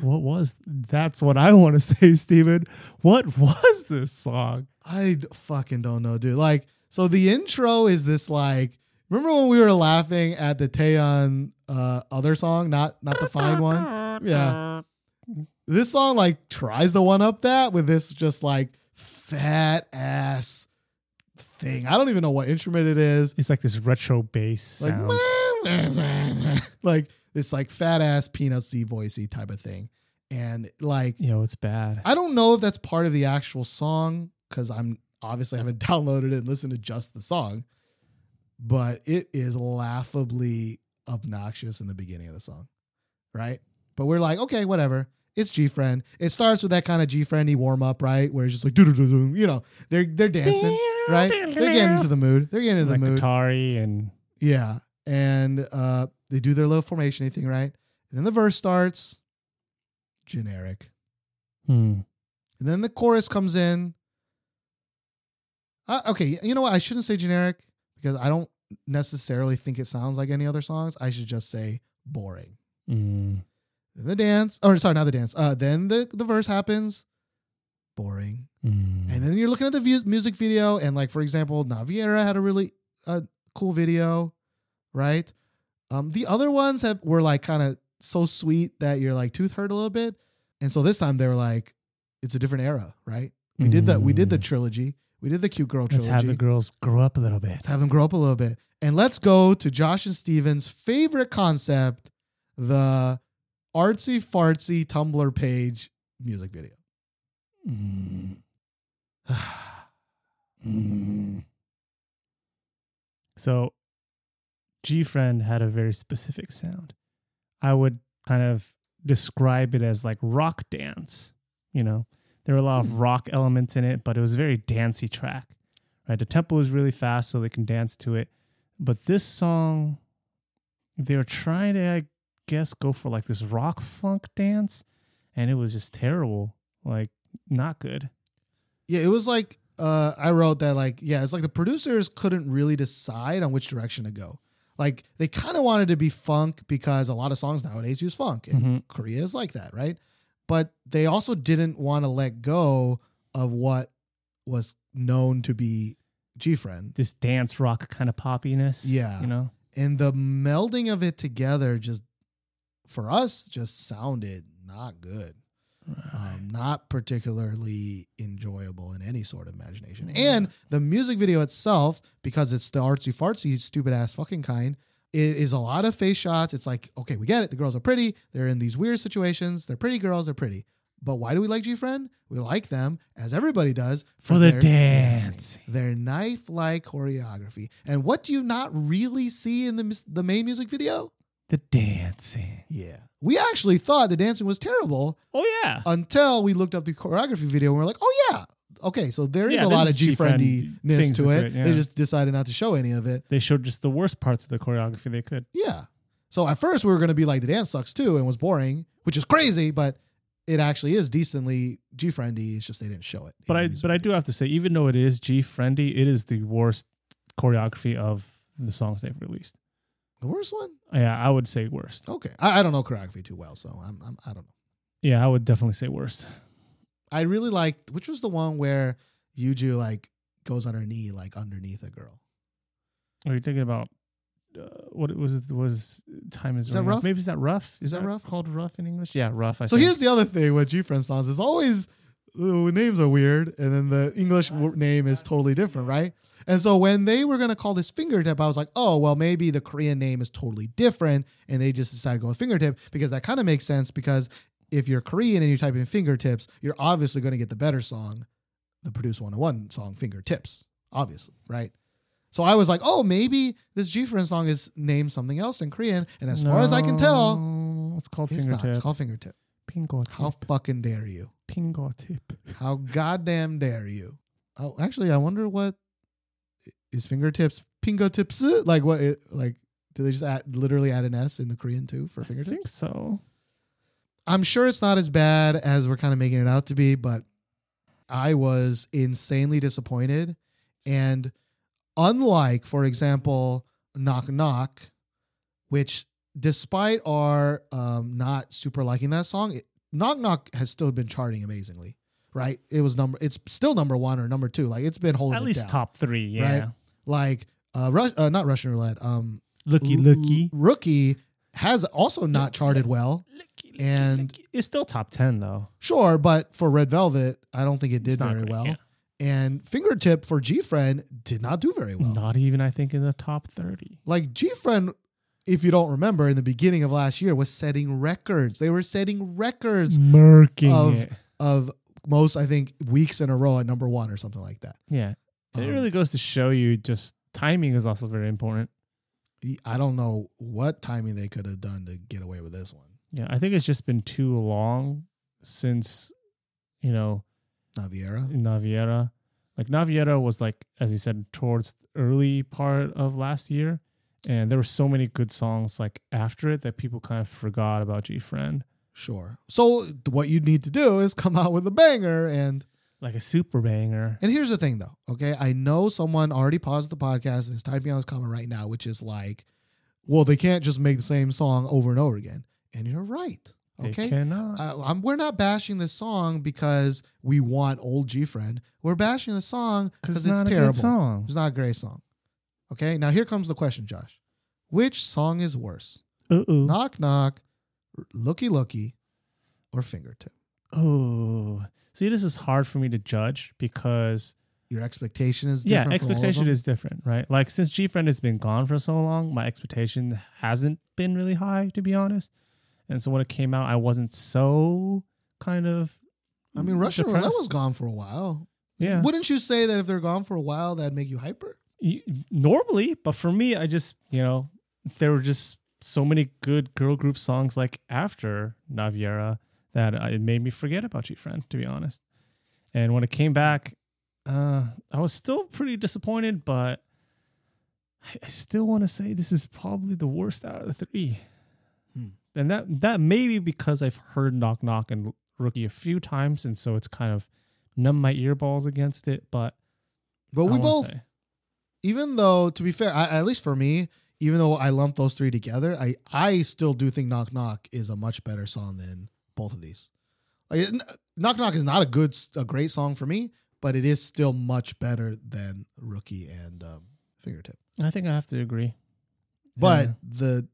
What was that's what I want to say, Steven. What was this song? I fucking don't know, dude. Like, so the intro is this like. Remember when we were laughing at the Taeyeon uh, other song, not not the fine one? Yeah. This song like tries to one up that with this just like fat ass thing. I don't even know what instrument it is. It's like this retro bass Like sound. like this like fat ass peanutsy voicey type of thing. And like you know it's bad. I don't know if that's part of the actual song because I'm obviously haven't downloaded it and listened to just the song, but it is laughably obnoxious in the beginning of the song, right? But we're like, okay, whatever. It's G Friend. It starts with that kind of G Friendy warm up, right? Where it's just like, doo doo doo doo. You know, they're they're dancing, right? They're getting into the mood. They're getting into like the mood. Atari and Yeah. And uh they do their little formation thing, right? And then the verse starts generic. hmm. And then the chorus comes in. Uh, okay, you know what? I shouldn't say generic because I don't necessarily think it sounds like any other songs. I should just say boring. Mm. Then the dance, or sorry, not the dance. Uh, then the the verse happens. Boring. Mm. And then you're looking at the view, music video, and like for example, Navillera had a really uh, cool video, right? Um, the other ones have were like kind of so sweet that your like tooth hurt a little bit, and so this time they were like, it's a different era, right? We did that. We did the Mm. trilogy. We did the cute girl Let's have the girls grow up a little bit. Let's have them grow up a little bit, and let's go to Josh and Steven's favorite concept, the artsy fartsy Tumblr page music video. Mm. Mm. So, G Friend had a very specific sound. I would kind of describe it as like rock dance. You know, there were a lot of rock elements in it, but it was a very dancey track. Right, the tempo was really fast, so they can dance to it. But this song, they were trying to, I guess, go for like this rock funk dance, and it was just terrible. Like, not good. Yeah, it was like uh, I wrote that like yeah, it's like the producers couldn't really decide on which direction to go. Like they kind of wanted to be funk because a lot of songs nowadays use funk, and Mhm. Korea is like that, right? But they also didn't want to let go of what was known to be G Friend, this dance rock kind of poppiness. Yeah. You know? and the melding of it together just for us just sounded not good. Um, not particularly enjoyable in any sort of imagination. And the music video itself, because it's the artsy fartsy, stupid ass fucking kind, it is a lot of face shots. It's like, okay, we get it. The girls are pretty. They're in these weird situations. They're pretty girls. They're pretty. But why do we like G Friend? We like them, as everybody does, For the their dancing. dancing, their knife like choreography. And what do you not really see in the the main music video? The dancing. Yeah, we actually thought the dancing was terrible Oh, yeah. until we looked up the choreography video and we're like, oh yeah, okay, so there is Yeah, a this lot of G friendliness to things it. to it, yeah. They just decided not to show any of it. They showed just the worst parts of the choreography they could. Yeah. So at first we were gonna be like the dance sucks too and was boring, which is crazy, but it actually is decently G friendly. It's just they didn't show it. in But the I music but I do have to say, even though it is G friendly, it is the worst choreography of the songs they've released. The worst one? Yeah, I would say worst. Okay, I, I don't know choreography too well, so I'm, I'm I don't know. Yeah, I would definitely say worst. I really liked which was the one where Yuju like goes on her knee like underneath a girl. Are you thinking about uh, what it was? Was time is, Is that rough? Maybe is that rough? Is, Is that rough? Called rough in English? Yeah, rough. I So think. here's the other thing with G Friend songs is always the names are weird, and then the English w- name is totally different, right? And so when they were gonna call this fingertip, I was like, oh well, maybe the Korean name is totally different, and they just decided to go with fingertip because that kind of makes sense because if you're Korean and you type in fingertips, you're obviously going to get the better song, the Produce 101 song, Fingertips, obviously, right? So I was like, oh, maybe this G Friend song is named something else in Korean, and as far as I can tell, it's called it's fingertip. not. It's called fingertip. Pingo How fucking dare you? Pingo tip. How goddamn dare you? Oh, actually, I wonder what is fingertips. Fingertips? Uh, like what? It, like do they just add, literally add an s in the Korean too for I fingertips? think so. I'm sure it's not as bad as we're kind of making it out to be, but I was insanely disappointed. And unlike, for example, Knock Knock, which despite our um, not super liking that song, it, Knock Knock has still been charting amazingly, right? It was number, it's still number one or number two. Like it's been holding At least down, top three. Yeah. right? Like uh, Ru- uh, not Russian roulette, um, Looky, L- Rookie has also not charted well. And It's still top ten though. Sure, but for Red Velvet, I don't think it did very great, well. yeah. And Fingertip for G Friend did not do very well. Not even I think in the top thirty. Like G Friend, if you don't remember, in the beginning of last year was setting records. They were setting records Murking of it. of most, I think, weeks in a row at number one or something like that. Yeah. it Um, really goes to show you just timing is also very important. I don't know what timing they could have done to get away with this one. Yeah, I think it's just been too long since, you know, Navillera. Navillera. Like Navillera was like, as you said, towards the early part of last year, and there were so many good songs like after it that people kind of forgot about G Friend. Sure. So what you need to do is come out with a banger and like a super banger. And here's the thing, though. Okay, I know someone already paused the podcast and is typing on this comment right now, which is like, "Well, they can't just make the same song over and over again." And you're right. They Okay, cannot. uh, I'm, we're not bashing this song because we want old G friend. We're bashing the song Because it's it's not a terrible. good song. It's not a great song. Okay, now here comes the question, Josh. Which song is worse? Uh oh. Knock knock, looky looky, or fingertip? Oh. See, this is hard for me to judge because Your expectation is yeah, different. of expectation is different, right? Like since G Friend has been gone for so long, my expectation hasn't been really high, to be honest. And so when it came out, I wasn't so kind of. I mean, Russian roulette was gone for a while. Yeah. Wouldn't you say that if they're gone for a while, that'd make you hyper? Normally, but for me, I just you know there were just so many good girl group songs like after Navillera that it made me forget about G Friend, to be honest. And when it came back, uh, I was still pretty disappointed, but I, still want to say this is probably the worst out of the three. Hmm. And that that may be because I've heard Knock Knock and Rookie a few times, and so it's kind of numb my earballs against it. But But I we both, say- even though, to be fair, I, at least for me, even though I lump those three together, I, I still do think Knock Knock is a much better song than both of these. Like, Knock Knock is not a good, a great song for me, but it is still much better than Rookie and um, Fingertip. I think I have to agree. But Yeah. the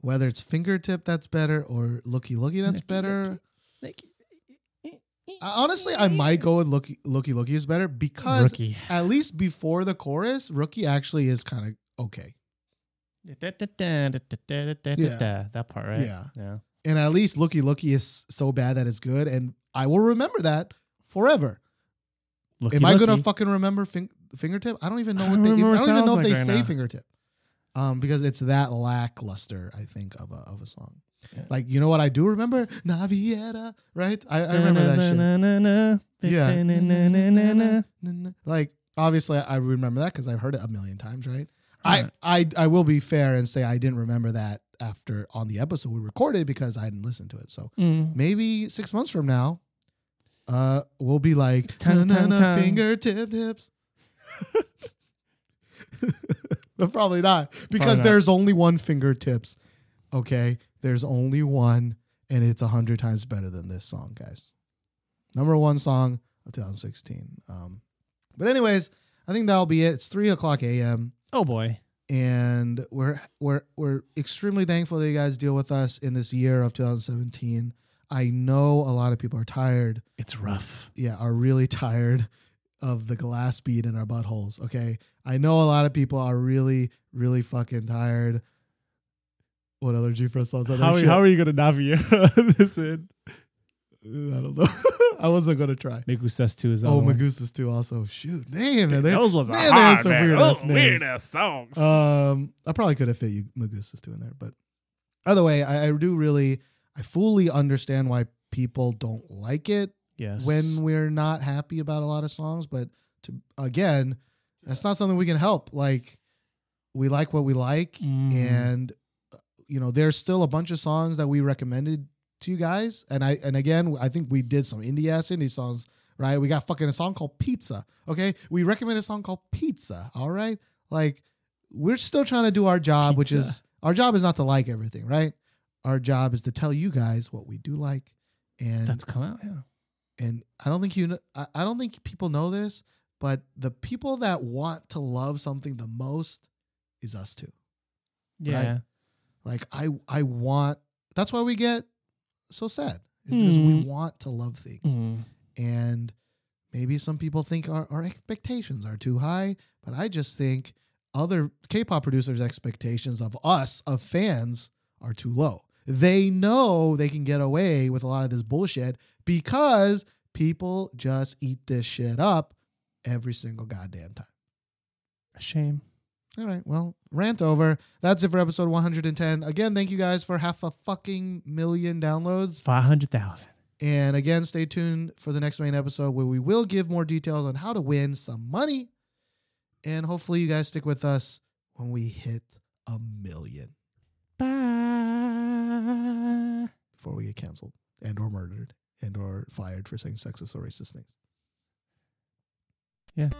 whether it's Fingertip that's better or Looky Looky that's Looky better. I- honestly, I might go with Looky Looky Looky is better because Rookie. at least before the chorus, Rookie actually is kind of okay. Yeah. That part, right? Yeah. Yeah. And at least Looky Looky is so bad that it's good, and I will remember that forever. Looky, Am I gonna fucking remember fing- fingertip? I don't even know I what they. I don't even know if they like say right now. fingertip, um, because it's that lackluster. I think of a of a song. Yeah. Like you know what I do remember Navillera, right? I, I remember that shit. Yeah. Like obviously I remember that because I've heard it a million times, right? I, I I will be fair and say I didn't remember that after on the episode we recorded because I hadn't listened to it. So Mm. maybe six months from now, uh, we'll be like Tongue, tongue, "Na-na-na, tongue." fingertip tips. but probably not because Probably not. there's only one fingertips. Okay, there's only one, and it's a hundred times better than this song, guys. Number one song of 2016. Um, but anyways, I think that'll be it. It's three o'clock a.m Oh boy. and we're we're we're extremely thankful that you guys deal with us in this year of 2017. I know a lot of people are tired. It's rough. Yeah, are really tired of the glass bead in our buttholes. Okay, I know a lot of people are really really fucking tired. What other G Press songs are there? How, are- Shit. how are you gonna navigate this in? I don't know. I wasn't gonna try. Me Gustas Tu is the Oh. Me Gustas Tu. Also, shoot, damn man, they, Those was man, a they had some man. weird ass songs. Um, I probably could have fit you Me Gustas Tu in there, but either way, I, I do really, I fully understand why people don't like it yes. when we're not happy about a lot of songs. But to again, that's not something we can help. Like, we like what we like, Mm. and you know, there's still a bunch of songs that we recommended to you guys, and I and again, I think we did some indie ass indie songs. Right, we got fucking a song called Pizza. Okay, we recommend a song called Pizza. All right, like we're still trying to do our job, which is our job is not to like everything, right? Our job is to tell you guys what we do like, and That's come out, yeah. and I don't think you know, I, I don't think people know this, but the people that want to love something the most is us too. Yeah. Like I I want that's why we get so sad. Is because we Mm. want to love things. Mm. And maybe some people think our, our expectations are too high, but I just think other K-pop producers' expectations of us, of fans, are too low. They know they can get away with a lot of this bullshit because people just eat this shit up every single goddamn time. A shame. All right, well, rant over. That's it for episode 110. Again, thank you guys for half a fucking million downloads. 500,000. And again, stay tuned for the next main episode where we will give more details on how to win some money. And hopefully, you guys stick with us when we hit a million Bye. before we get canceled and or murdered and or fired for saying sexist or racist things. Yeah.